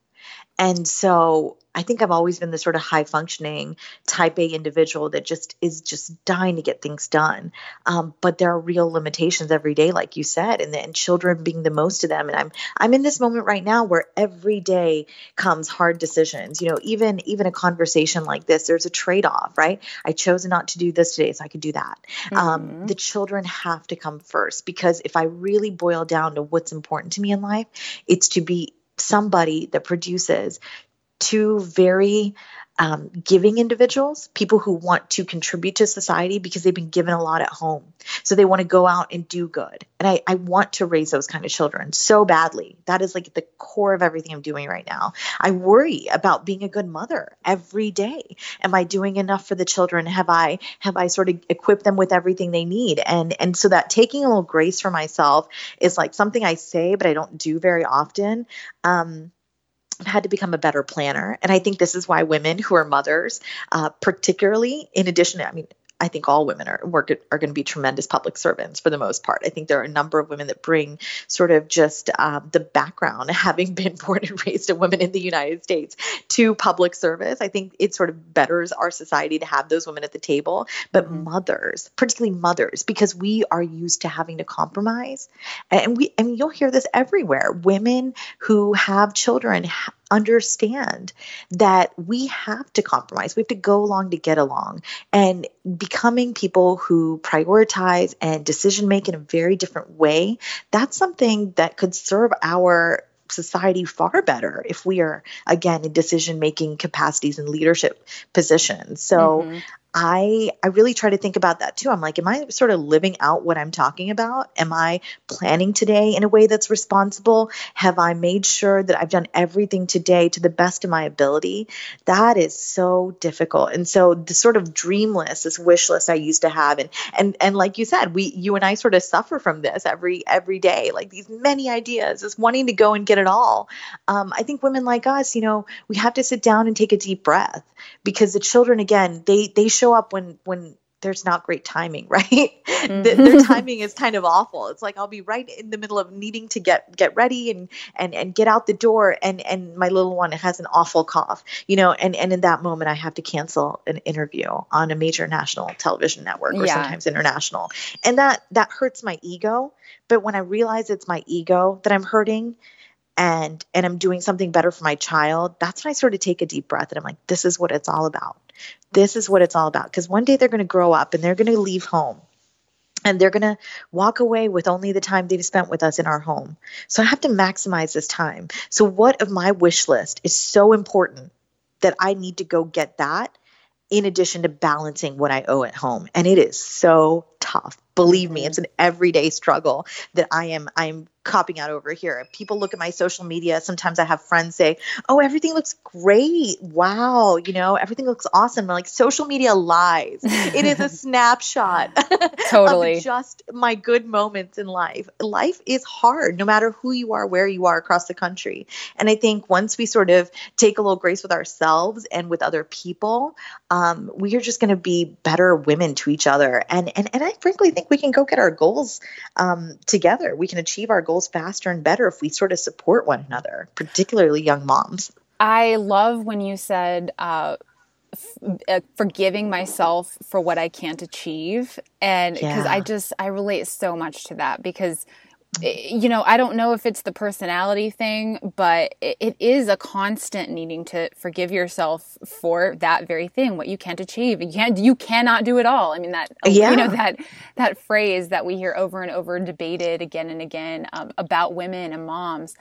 And so I think I've always been the sort of high functioning type A individual that just is just dying to get things done. Um, but there are real limitations every day, like you said, and, and children being the most of them. And I'm I'm in this moment right now where every day comes hard decisions. You know, even even a conversation like this, there's a trade off, right? I chose not to do this today, so I could do that. Um, mm-hmm. Um, the children have to come first because if I really boil down to what's important to me in life, it's to be somebody that produces two very um, giving individuals, people who want to contribute to society because they've been given a lot at home. So they want to go out and do good. And I, I want to raise those kind of children so badly. That is like the core of everything I'm doing right now. I worry about being a good mother every day. Am I doing enough for the children? Have I have I sort of equipped them with everything they need? And and so that taking a little grace for myself is like something I say, but I don't do very often. Um, Had to become a better planner. And I think this is why women who are mothers, uh, particularly in addition, I mean, I think all women are work, are going to be tremendous public servants for the most part. I think there are a number of women that bring sort of just um, the background, having been born and raised a woman in the United States, to public service. I think it sort of betters our society to have those women at the table. But mm-hmm. mothers, particularly mothers, because we are used to having to compromise, and we and you'll hear this everywhere. Women who have children understand that we have to compromise. We have to go along to get along. And becoming people who prioritize and decision make in a very different way, that's something that could serve our society far better if we are again in decision making capacities and leadership positions so mm-hmm. I I really try to think about that too. I'm like, am I sort of living out what I'm talking about? Am I planning today in a way that's responsible? Have I made sure that I've done everything today to the best of my ability? That is so difficult. And so the sort of dream list, this wish list I used to have, and and and like you said, we you and I sort of suffer from this every every day, like these many ideas, just wanting to go and get it all. Um, I think women like us, you know, we have to sit down and take a deep breath because the children, again, they they show up when when there's not great timing, right? Mm-hmm. the, their timing is kind of awful. It's like I'll be right in the middle of needing to get get ready and and and get out the door, and and my little one has an awful cough, you know, and and in that moment I have to cancel an interview on a major national television network or yeah. sometimes international, and that that hurts my ego. But when I realize it's my ego that I'm hurting, and and I'm doing something better for my child, that's when I sort of take a deep breath and I'm like, this is what it's all about. This is what it's all about. Because one day they're going to grow up and they're going to leave home and they're going to walk away with only the time they've spent with us in our home. So I have to maximize this time. So, what of my wish list is so important that I need to go get that in addition to balancing what I owe at home? And it is so tough. Believe me, it's an everyday struggle that I am I'm copping out over here. People look at my social media. Sometimes I have friends say, "Oh, everything looks great. Wow, you know, everything looks awesome." I'm like, social media lies. it is a snapshot. Totally. just my good moments in life. Life is hard no matter who you are, where you are across the country. And I think once we sort of take a little grace with ourselves and with other people, um, we are just going to be better women to each other. And and and I frankly think we can go get our goals um, together. We can achieve our goals faster and better if we sort of support one another, particularly young moms. I love when you said, uh, f- uh, forgiving myself for what I can't achieve. And because yeah. I just, I relate so much to that because you know, I don't know if it's the personality thing, but it, it is a constant needing to forgive yourself for that very thing, what you can't achieve. You can't, you cannot do it all. I mean, that, yeah. you know, that, that phrase that we hear over and over debated again and again um, about women and moms.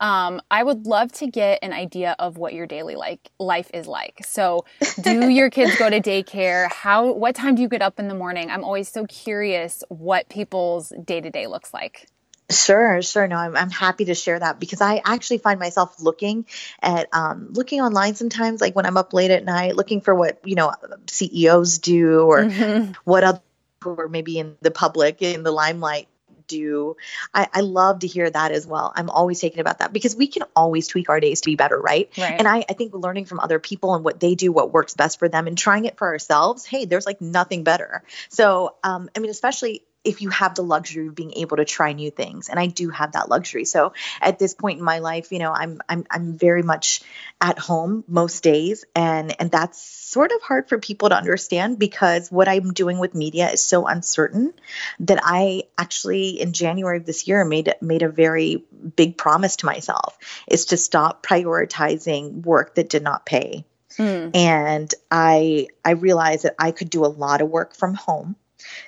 Um, I would love to get an idea of what your daily like life is like. So, do your kids go to daycare? How? What time do you get up in the morning? I'm always so curious what people's day to day looks like. Sure, sure. No, I'm, I'm happy to share that because I actually find myself looking at um, looking online sometimes, like when I'm up late at night, looking for what you know CEOs do or mm-hmm. what other or maybe in the public in the limelight do. I, I, love to hear that as well. I'm always taken about that because we can always tweak our days to be better, right? right. And I, I think learning from other people and what they do, what works best for them, and trying it for ourselves. Hey, there's like nothing better. So, um, I mean, especially if you have the luxury of being able to try new things. And i do have that luxury. So at this point in my life you know i'm i'm, I'm very much at home most days. And and that's sort of hard for people to understand because what i'm doing with media is so uncertain that i actually in january of this year made made a very big promise to myself is to stop prioritizing work that did not pay. Mm. and i i realized that i could do a lot of work from home.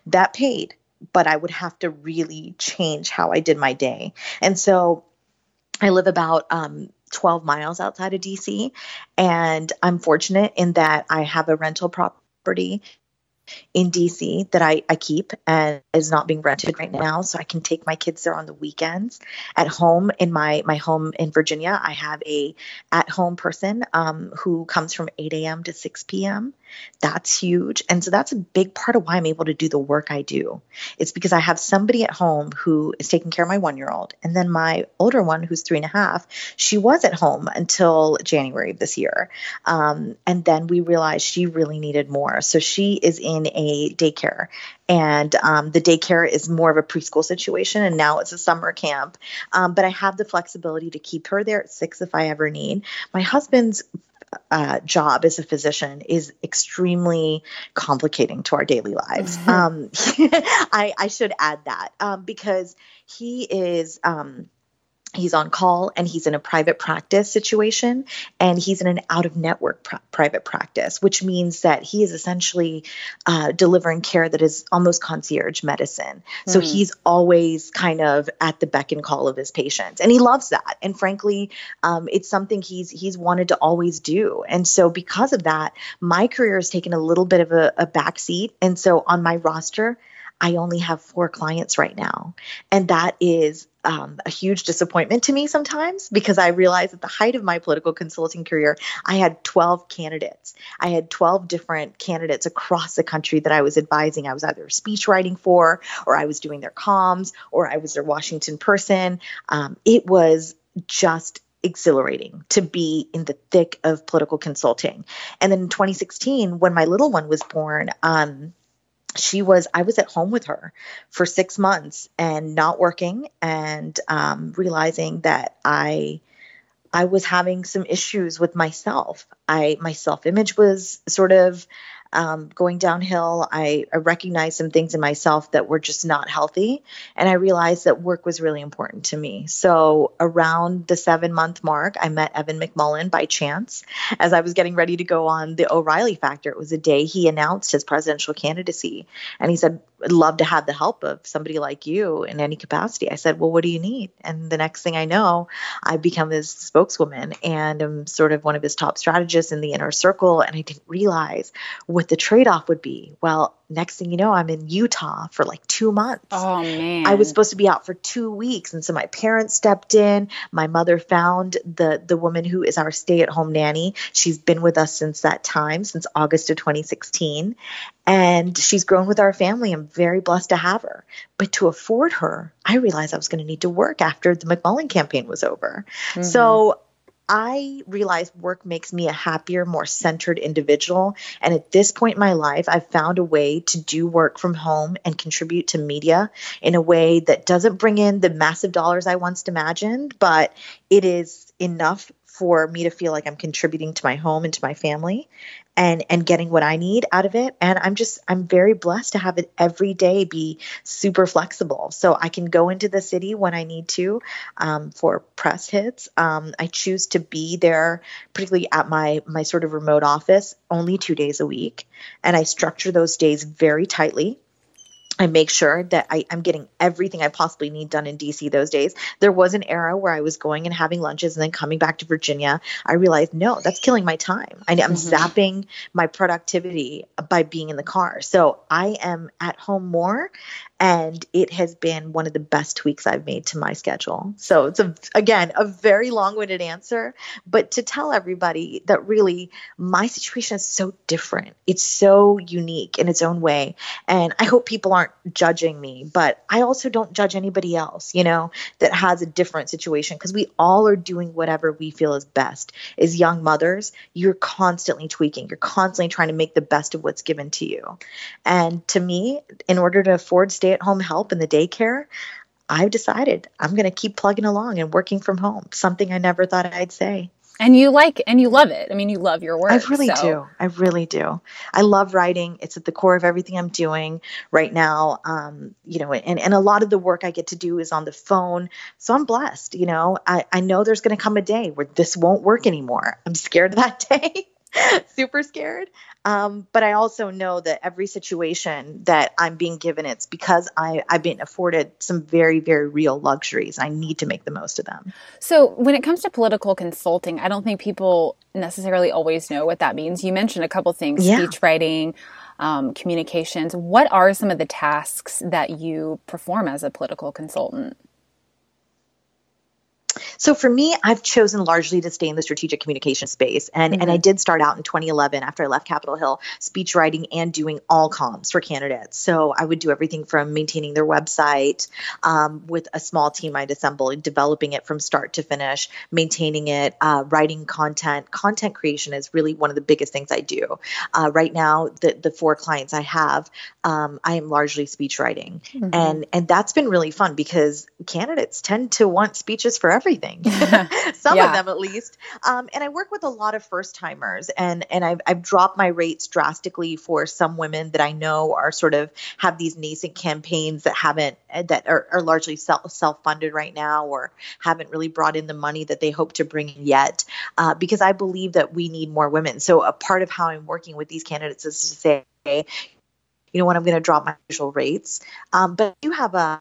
That paid but I would have to really change how I did my day. And so I live about um, 12 miles outside of DC, and I'm fortunate in that I have a rental property in DC that I, I keep and is not being rented right now. So I can take my kids there on the weekends. At home in my my home in Virginia, I have a at home person um, who comes from 8 a.m. to 6 p.m. That's huge. And so that's a big part of why I'm able to do the work I do. It's because I have somebody at home who is taking care of my one year old. And then my older one, who's three and a half, she was at home until January of this year. Um, and then we realized she really needed more. So she is in a daycare. And um, the daycare is more of a preschool situation, and now it's a summer camp. Um, but I have the flexibility to keep her there at six if I ever need. My husband's uh, job as a physician is extremely complicating to our daily lives. Mm-hmm. Um, I, I, should add that um, because he is. Um, he's on call and he's in a private practice situation and he's in an out of network pr- private practice which means that he is essentially uh, delivering care that is almost concierge medicine mm-hmm. so he's always kind of at the beck and call of his patients and he loves that and frankly um, it's something he's he's wanted to always do and so because of that my career has taken a little bit of a, a back seat and so on my roster I only have four clients right now. And that is um, a huge disappointment to me sometimes because I realized at the height of my political consulting career, I had 12 candidates. I had 12 different candidates across the country that I was advising. I was either speech writing for, or I was doing their comms, or I was their Washington person. Um, it was just exhilarating to be in the thick of political consulting. And then in 2016, when my little one was born, um, she was i was at home with her for six months and not working and um, realizing that i i was having some issues with myself. I my self image was sort of um, going downhill, I, I recognized some things in myself that were just not healthy. And I realized that work was really important to me. So around the seven month mark, I met Evan McMullin by chance as I was getting ready to go on the O'Reilly Factor. It was a day he announced his presidential candidacy. And he said, I'd love to have the help of somebody like you in any capacity. I said, Well, what do you need? And the next thing I know, I become his spokeswoman and I'm sort of one of his top strategists in the inner circle. And I didn't realize what the trade off would be. Well, next thing you know, I'm in Utah for like two months. Oh, man. I was supposed to be out for two weeks. And so my parents stepped in. My mother found the, the woman who is our stay at home nanny. She's been with us since that time, since August of 2016. And she's grown with our family. I'm very blessed to have her. But to afford her, I realized I was going to need to work after the McMullin campaign was over. Mm-hmm. So I realize work makes me a happier, more centered individual. And at this point in my life, I've found a way to do work from home and contribute to media in a way that doesn't bring in the massive dollars I once imagined, but it is enough for me to feel like I'm contributing to my home and to my family and and getting what I need out of it. And I'm just I'm very blessed to have it every day be super flexible. So I can go into the city when I need to um, for press hits. Um, I choose to be there, particularly at my my sort of remote office, only two days a week, and I structure those days very tightly. I make sure that I, am getting everything I possibly need done in DC those days. There was an era where I was going and having lunches and then coming back to Virginia. I realized, no, that's killing my time. I, am mm-hmm. zapping my productivity by being in the car. So I am at home more and it has been one of the best tweaks I've made to my schedule. So it's a again a very long-winded answer, but to tell everybody that really my situation is so different. It's so unique in its own way, and I hope people aren't judging me, but I also don't judge anybody else, you know, that has a different situation because we all are doing whatever we feel is best. As young mothers, you're constantly tweaking. You're constantly trying to make the best of what's given to you. And to me, in order to afford stay at home help in the daycare, I've decided I'm going to keep plugging along and working from home, something I never thought I'd say. And you like and you love it. I mean, you love your work. I really so. do. I really do. I love writing. It's at the core of everything I'm doing right now. Um, you know, and, and a lot of the work I get to do is on the phone. So I'm blessed. You know, I, I know there's going to come a day where this won't work anymore. I'm scared of that day. super scared. Um, but I also know that every situation that I'm being given, it's because I, I've been afforded some very, very real luxuries. I need to make the most of them. So, when it comes to political consulting, I don't think people necessarily always know what that means. You mentioned a couple things yeah. speech writing, um, communications. What are some of the tasks that you perform as a political consultant? So for me, I've chosen largely to stay in the strategic communication space. And, mm-hmm. and I mm-hmm. did start out in 2011 after I left Capitol Hill, speech writing and doing all comms for candidates. So I would do everything from maintaining their website um, with a small team I'd assemble, developing it from start to finish, maintaining it, uh, writing content. Content creation is really one of the biggest things I do. Uh, right now, the, the four clients I have, um, I am largely speech writing. Mm-hmm. And, and that's been really fun because candidates tend to want speeches for everything. some yeah. of them at least. Um, and I work with a lot of first timers, and and I've I've dropped my rates drastically for some women that I know are sort of have these nascent campaigns that haven't that are, are largely self self funded right now or haven't really brought in the money that they hope to bring in yet, uh, because I believe that we need more women. So a part of how I'm working with these candidates is to say you know what, I'm going to drop my usual rates. Um, but you have a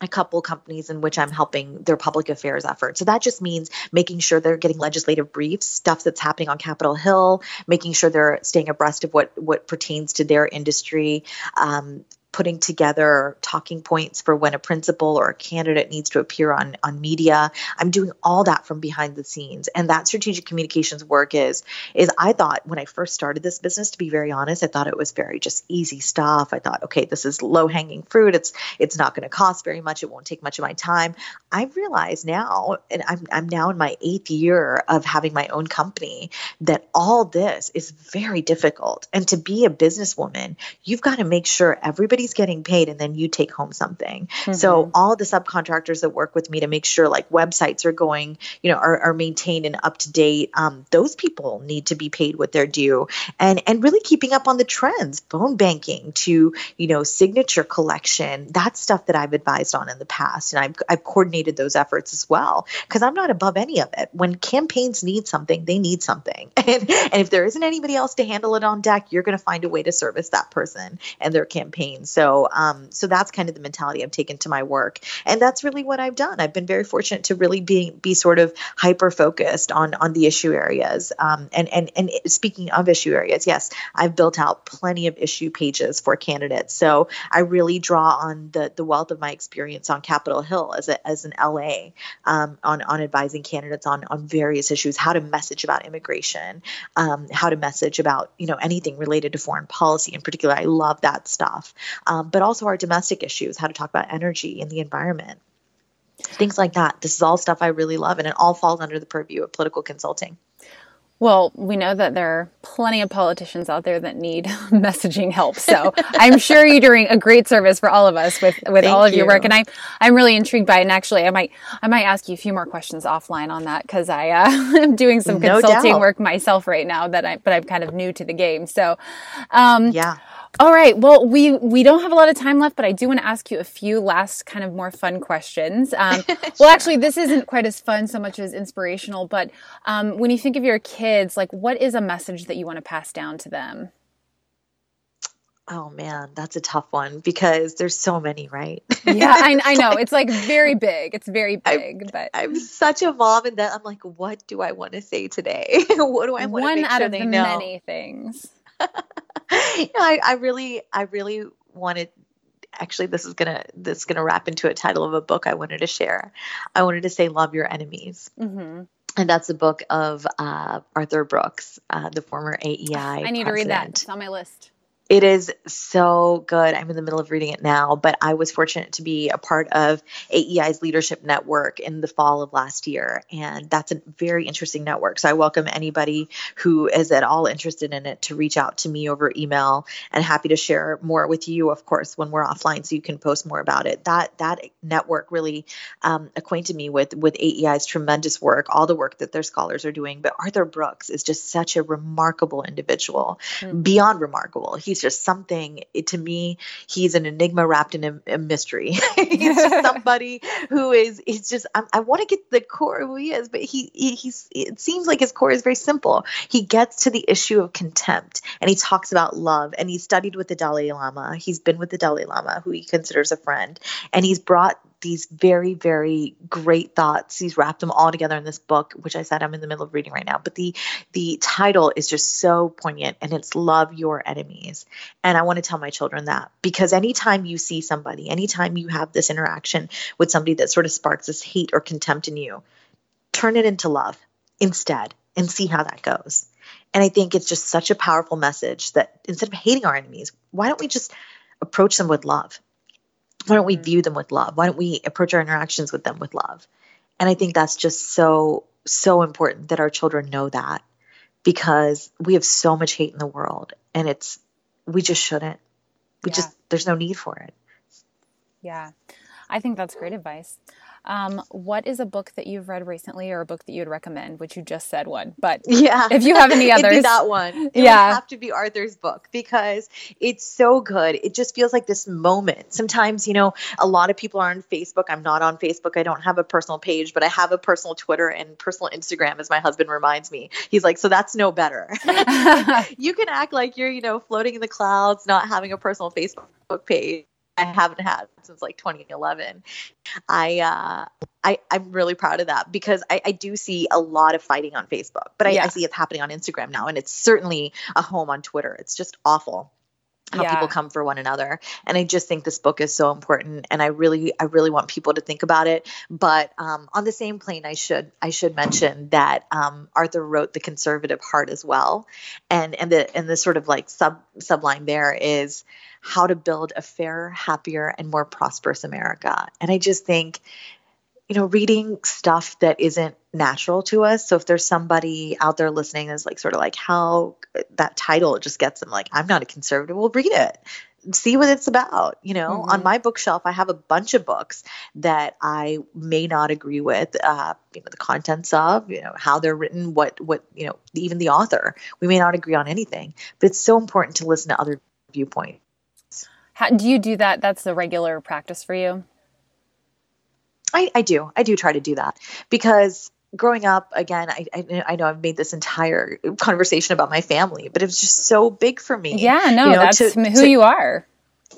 a couple companies in which I'm helping their public affairs effort. So that just means making sure they're getting legislative briefs, stuff that's happening on Capitol Hill, making sure they're staying abreast of what what pertains to their industry, um, putting together talking points for when a principal or a candidate needs to appear on on media. I'm doing all that from behind the scenes. And that strategic communications work is is i thought when i first started this business to be very honest i thought it was very just easy stuff. I thought okay this is low hanging fruit. It's it's not going to cost very much. It won't take much of my time. I realize now and i'm i'm now in my 8th year of having my own company that all this is very difficult. And to be a businesswoman you've got to make sure everybody everybody's getting paid and then you take home something. Mm-hmm. So all the subcontractors that work with me to make sure like websites are going, you know, are, are maintained and up to date. Um, those people need to be paid what they're due and, and really keeping up on the trends, phone banking to, you know, signature collection. That's stuff that I've advised on in the past. And I've, I've coordinated those efforts as well because I'm not above any of it. When campaigns need something, they need something. And, and if there isn't anybody else to handle it on deck, you're going to find a way to service that person and their campaigns. So, um, so that's kind of the mentality I've taken to my work, and that's really what I've done. I've been very fortunate to really be be sort of hyper focused on on the issue areas. Um, and and and speaking of issue areas, yes, I've built out plenty of issue pages for candidates. So I really draw on the the wealth of my experience on Capitol Hill as a as an LA um, on on advising candidates on on various issues, how to message about immigration, um, how to message about you know anything related to foreign policy in particular. I love that stuff um, but also our domestic issues, how to talk about energy and the environment, things like that. This is all stuff I really love, and it all falls under the purview of political consulting. Well, we know that there are plenty of politicians out there that need messaging help. So I'm sure you're doing a great service for all of us with, with all of you. your work. And I, I'm really intrigued by it. And actually, I might, I might ask you a few more questions offline on that because I uh, am doing some no consulting doubt. work myself right now that I, but I'm kind of new to the game. So, um, yeah. All right. Well, we we don't have a lot of time left, but I do want to ask you a few last kind of more fun questions. Um, sure. Well, actually, this isn't quite as fun so much as inspirational. But um, when you think of your kids, like, what is a message that you want to pass down to them? Oh man, that's a tough one because there's so many, right? Yeah, I, I know. It's like very big. It's very big, I'm, but I'm such a mom, and that I'm like, what do I want to say today? what do I want one to make out sure of they the know? many things. you know, I, I really, I really wanted actually this is gonna this is gonna wrap into a title of a book I wanted to share. I wanted to say love your enemies. Mm-hmm. And that's the book of uh, Arthur Brooks, uh, the former AEI. I need president. to read that. It's on my list. It is so good. I'm in the middle of reading it now, but I was fortunate to be a part of AEI's leadership network in the fall of last year. And that's a very interesting network. So I welcome anybody who is at all interested in it to reach out to me over email and happy to share more with you, of course, when we're offline so you can post more about it. That that network really um, acquainted me with with AEI's tremendous work, all the work that their scholars are doing. But Arthur Brooks is just such a remarkable individual, mm-hmm. beyond remarkable. He's just something it, to me he's an enigma wrapped in a, a mystery. He's just somebody who is he's just i, I want to get the core of who he is but he, he he's it seems like his core is very simple. He gets to the issue of contempt and he talks about love and he studied with the dalai lama. He's been with the dalai lama who he considers a friend and he's brought these very, very great thoughts. He's wrapped them all together in this book, which I said I'm in the middle of reading right now. But the the title is just so poignant and it's Love Your Enemies. And I want to tell my children that because anytime you see somebody, anytime you have this interaction with somebody that sort of sparks this hate or contempt in you, turn it into love instead and see how that goes. And I think it's just such a powerful message that instead of hating our enemies, why don't we just approach them with love? Why don't we mm-hmm. view them with love? Why don't we approach our interactions with them with love? And I think that's just so, so important that our children know that because we have so much hate in the world and it's, we just shouldn't. We yeah. just, there's no need for it. Yeah. I think that's great advice. Um, what is a book that you've read recently or a book that you'd recommend? Which you just said one, but yeah, if you have any others, that one. It yeah, have to be Arthur's book because it's so good. It just feels like this moment. Sometimes, you know, a lot of people are on Facebook. I'm not on Facebook. I don't have a personal page, but I have a personal Twitter and personal Instagram, as my husband reminds me. He's like, so that's no better. you can act like you're, you know, floating in the clouds, not having a personal Facebook page I haven't had since like 2011. I uh, I I'm really proud of that because I, I do see a lot of fighting on Facebook, but I, yeah. I see it's happening on Instagram now, and it's certainly a home on Twitter. It's just awful how yeah. people come for one another and i just think this book is so important and i really i really want people to think about it but um, on the same plane i should i should mention that um, arthur wrote the conservative heart as well and and the and the sort of like sub subline there is how to build a fairer, happier, and more prosperous America. And I just think, you know, reading stuff that isn't natural to us. So if there's somebody out there listening that's like sort of like how that title just gets them like, I'm not a conservative, well, read it. See what it's about. You know, mm-hmm. on my bookshelf, I have a bunch of books that I may not agree with, uh, you know, the contents of, you know, how they're written, what, what, you know, even the author. We may not agree on anything, but it's so important to listen to other viewpoints how, do you do that? That's a regular practice for you? I, I do. I do try to do that because growing up, again, I, I, I know I've made this entire conversation about my family, but it was just so big for me. Yeah, no, you know, that's to, who to, you are.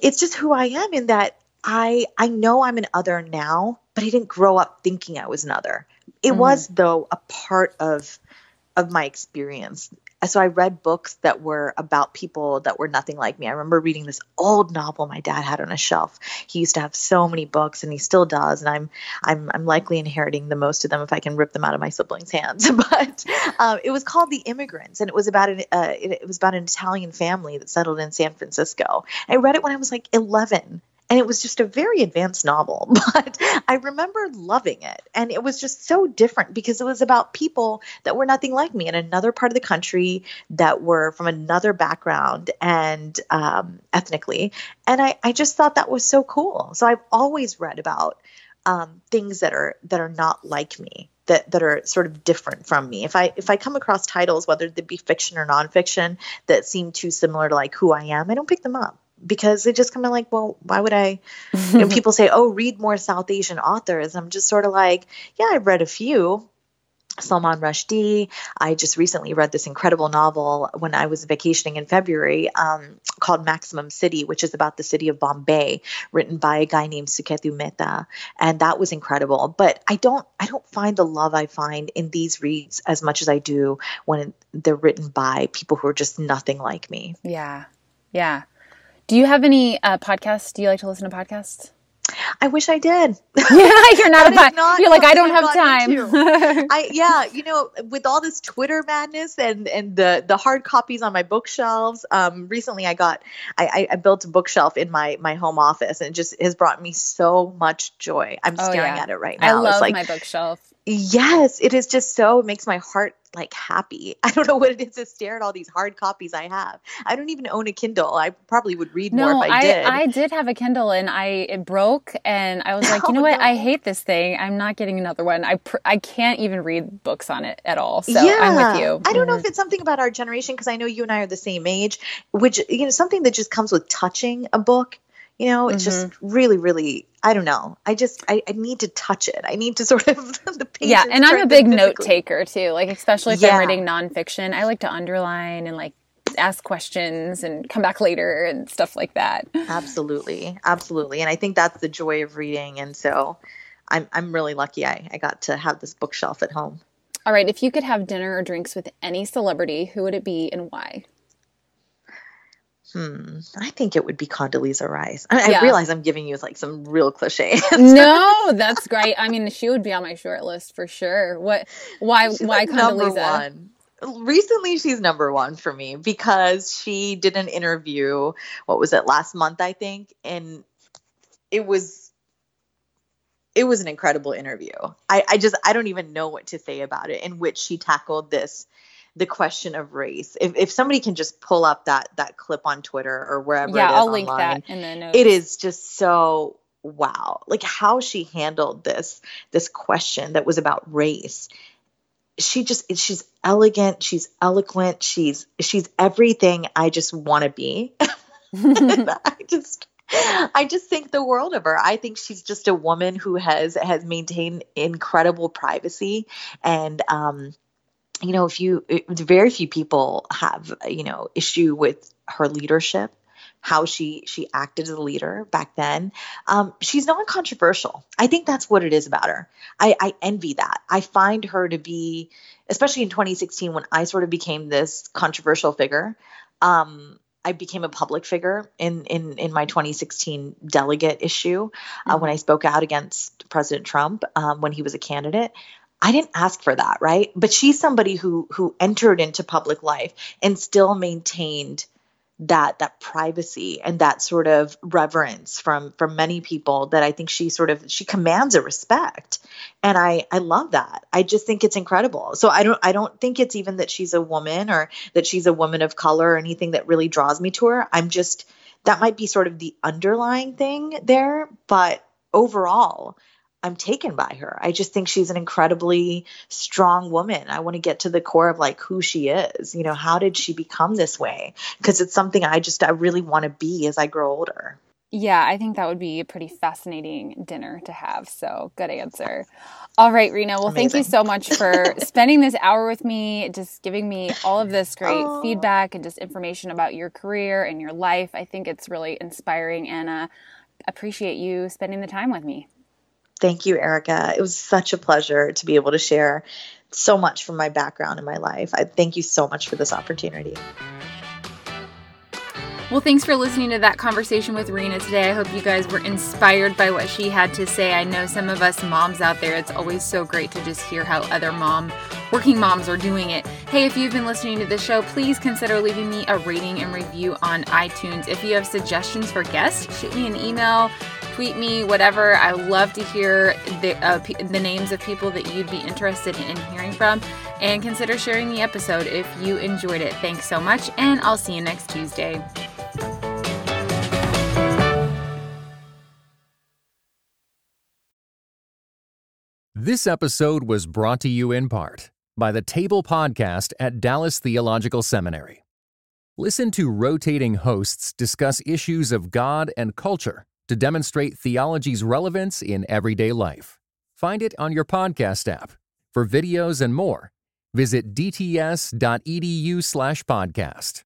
It's just who I am in that I I know I'm an other now, but I didn't grow up thinking I was an other. It mm-hmm. was though a part of of my experience so I read books that were about people that were nothing like me. I remember reading this old novel my dad had on a shelf. He used to have so many books, and he still does. And I'm I'm I'm likely inheriting the most of them if I can rip them out of my siblings' hands. but um, it was called The Immigrants, and it was about an uh, it, it was about an Italian family that settled in San Francisco. I read it when I was like 11 and it was just a very advanced novel, but I remember loving it. And it was just so different because it was about people that were nothing like me in another part of the country that were from another background and um, ethnically. And I, I just thought that was so cool. So I've always read about um, things that are that are not like me that that are sort of different from me. If I if I come across titles, whether they be fiction or nonfiction, that seem too similar to like who I am, I don't pick them up because they just kind of like, well, why would I? You know, people say, oh, read more South Asian authors. I'm just sort of like, yeah, I've read a few, Salman Rushdie. I just recently read this incredible novel when I was vacationing in February um, called Maximum City, which is about the city of Bombay, written by a guy named Suketu Mehta, and that was incredible. But I don't, I don't find the love I find in these reads as much as I do when they're written by people who are just nothing like me. Yeah, yeah. Do you have any uh, podcasts? Do you like to listen to podcasts? I wish I did. Yeah, you're not a pod- not You're like I don't have time. I yeah, you know, with all this Twitter madness and and the the hard copies on my bookshelves. Um, recently I got I, I built a bookshelf in my my home office, and it just has brought me so much joy. I'm oh, staring yeah. at it right now. I love it's like, my bookshelf. Yes, it is just so it makes my heart like happy. I don't know what it is to stare at all these hard copies I have. I don't even own a Kindle. I probably would read no, more if I, I did. I did have a Kindle and I it broke and I was like, you know oh, what? No. I hate this thing. I'm not getting another one. I pr- I can't even read books on it at all. So yeah. I'm with you. I don't mm-hmm. know if it's something about our generation because I know you and I are the same age, which you know something that just comes with touching a book. You know, it's mm-hmm. just really, really I don't know. I just I, I need to touch it. I need to sort of the Yeah, and I'm a big note taker too. Like especially if yeah. I'm reading nonfiction, I like to underline and like ask questions and come back later and stuff like that. Absolutely. Absolutely. And I think that's the joy of reading. And so I'm I'm really lucky I, I got to have this bookshelf at home. All right. If you could have dinner or drinks with any celebrity, who would it be and why? Hmm. I think it would be Condoleezza Rice. I, yeah. I realize I'm giving you like some real cliche. no, that's great. I mean, she would be on my short list for sure. What? Why? She's why like Condoleezza? Recently, she's number one for me because she did an interview. What was it last month? I think, and it was it was an incredible interview. I, I just I don't even know what to say about it. In which she tackled this the question of race. If, if somebody can just pull up that that clip on Twitter or wherever, yeah, I'll online, link that in the notes. It is just so wow, like how she handled this this question that was about race. She just she's elegant, she's eloquent, she's she's everything I just want to be. I just I just think the world of her. I think she's just a woman who has has maintained incredible privacy and um you know, if you, very few people have, you know, issue with her leadership how she she acted as a leader back then. Um, she's non-controversial. I think that's what it is about her. I, I envy that. I find her to be, especially in 2016 when I sort of became this controversial figure. Um, I became a public figure in in in my 2016 delegate issue uh, mm-hmm. when I spoke out against President Trump um, when he was a candidate. I didn't ask for that, right? But she's somebody who who entered into public life and still maintained that that privacy and that sort of reverence from from many people that I think she sort of she commands a respect. And I I love that. I just think it's incredible. So I don't I don't think it's even that she's a woman or that she's a woman of color or anything that really draws me to her. I'm just that might be sort of the underlying thing there but overall I'm taken by her. I just think she's an incredibly strong woman. I want to get to the core of like who she is. You know, how did she become this way? Because it's something I just I really want to be as I grow older. Yeah, I think that would be a pretty fascinating dinner to have. So, good answer. All right, Rina. Well, Amazing. thank you so much for spending this hour with me, just giving me all of this great oh. feedback and just information about your career and your life. I think it's really inspiring and uh, appreciate you spending the time with me. Thank you, Erica. It was such a pleasure to be able to share so much from my background in my life. I thank you so much for this opportunity. Well, thanks for listening to that conversation with Rina today. I hope you guys were inspired by what she had to say. I know some of us moms out there, it's always so great to just hear how other mom working moms are doing it. Hey, if you've been listening to this show, please consider leaving me a rating and review on iTunes. If you have suggestions for guests, shoot me an email tweet me, whatever. I love to hear the, uh, p- the names of people that you'd be interested in hearing from. And consider sharing the episode if you enjoyed it. Thanks so much, and I'll see you next Tuesday. This episode was brought to you in part by the Table Podcast at Dallas Theological Seminary. Listen to rotating hosts discuss issues of God and culture to demonstrate theology's relevance in everyday life. Find it on your podcast app. For videos and more, visit dts.edu/podcast.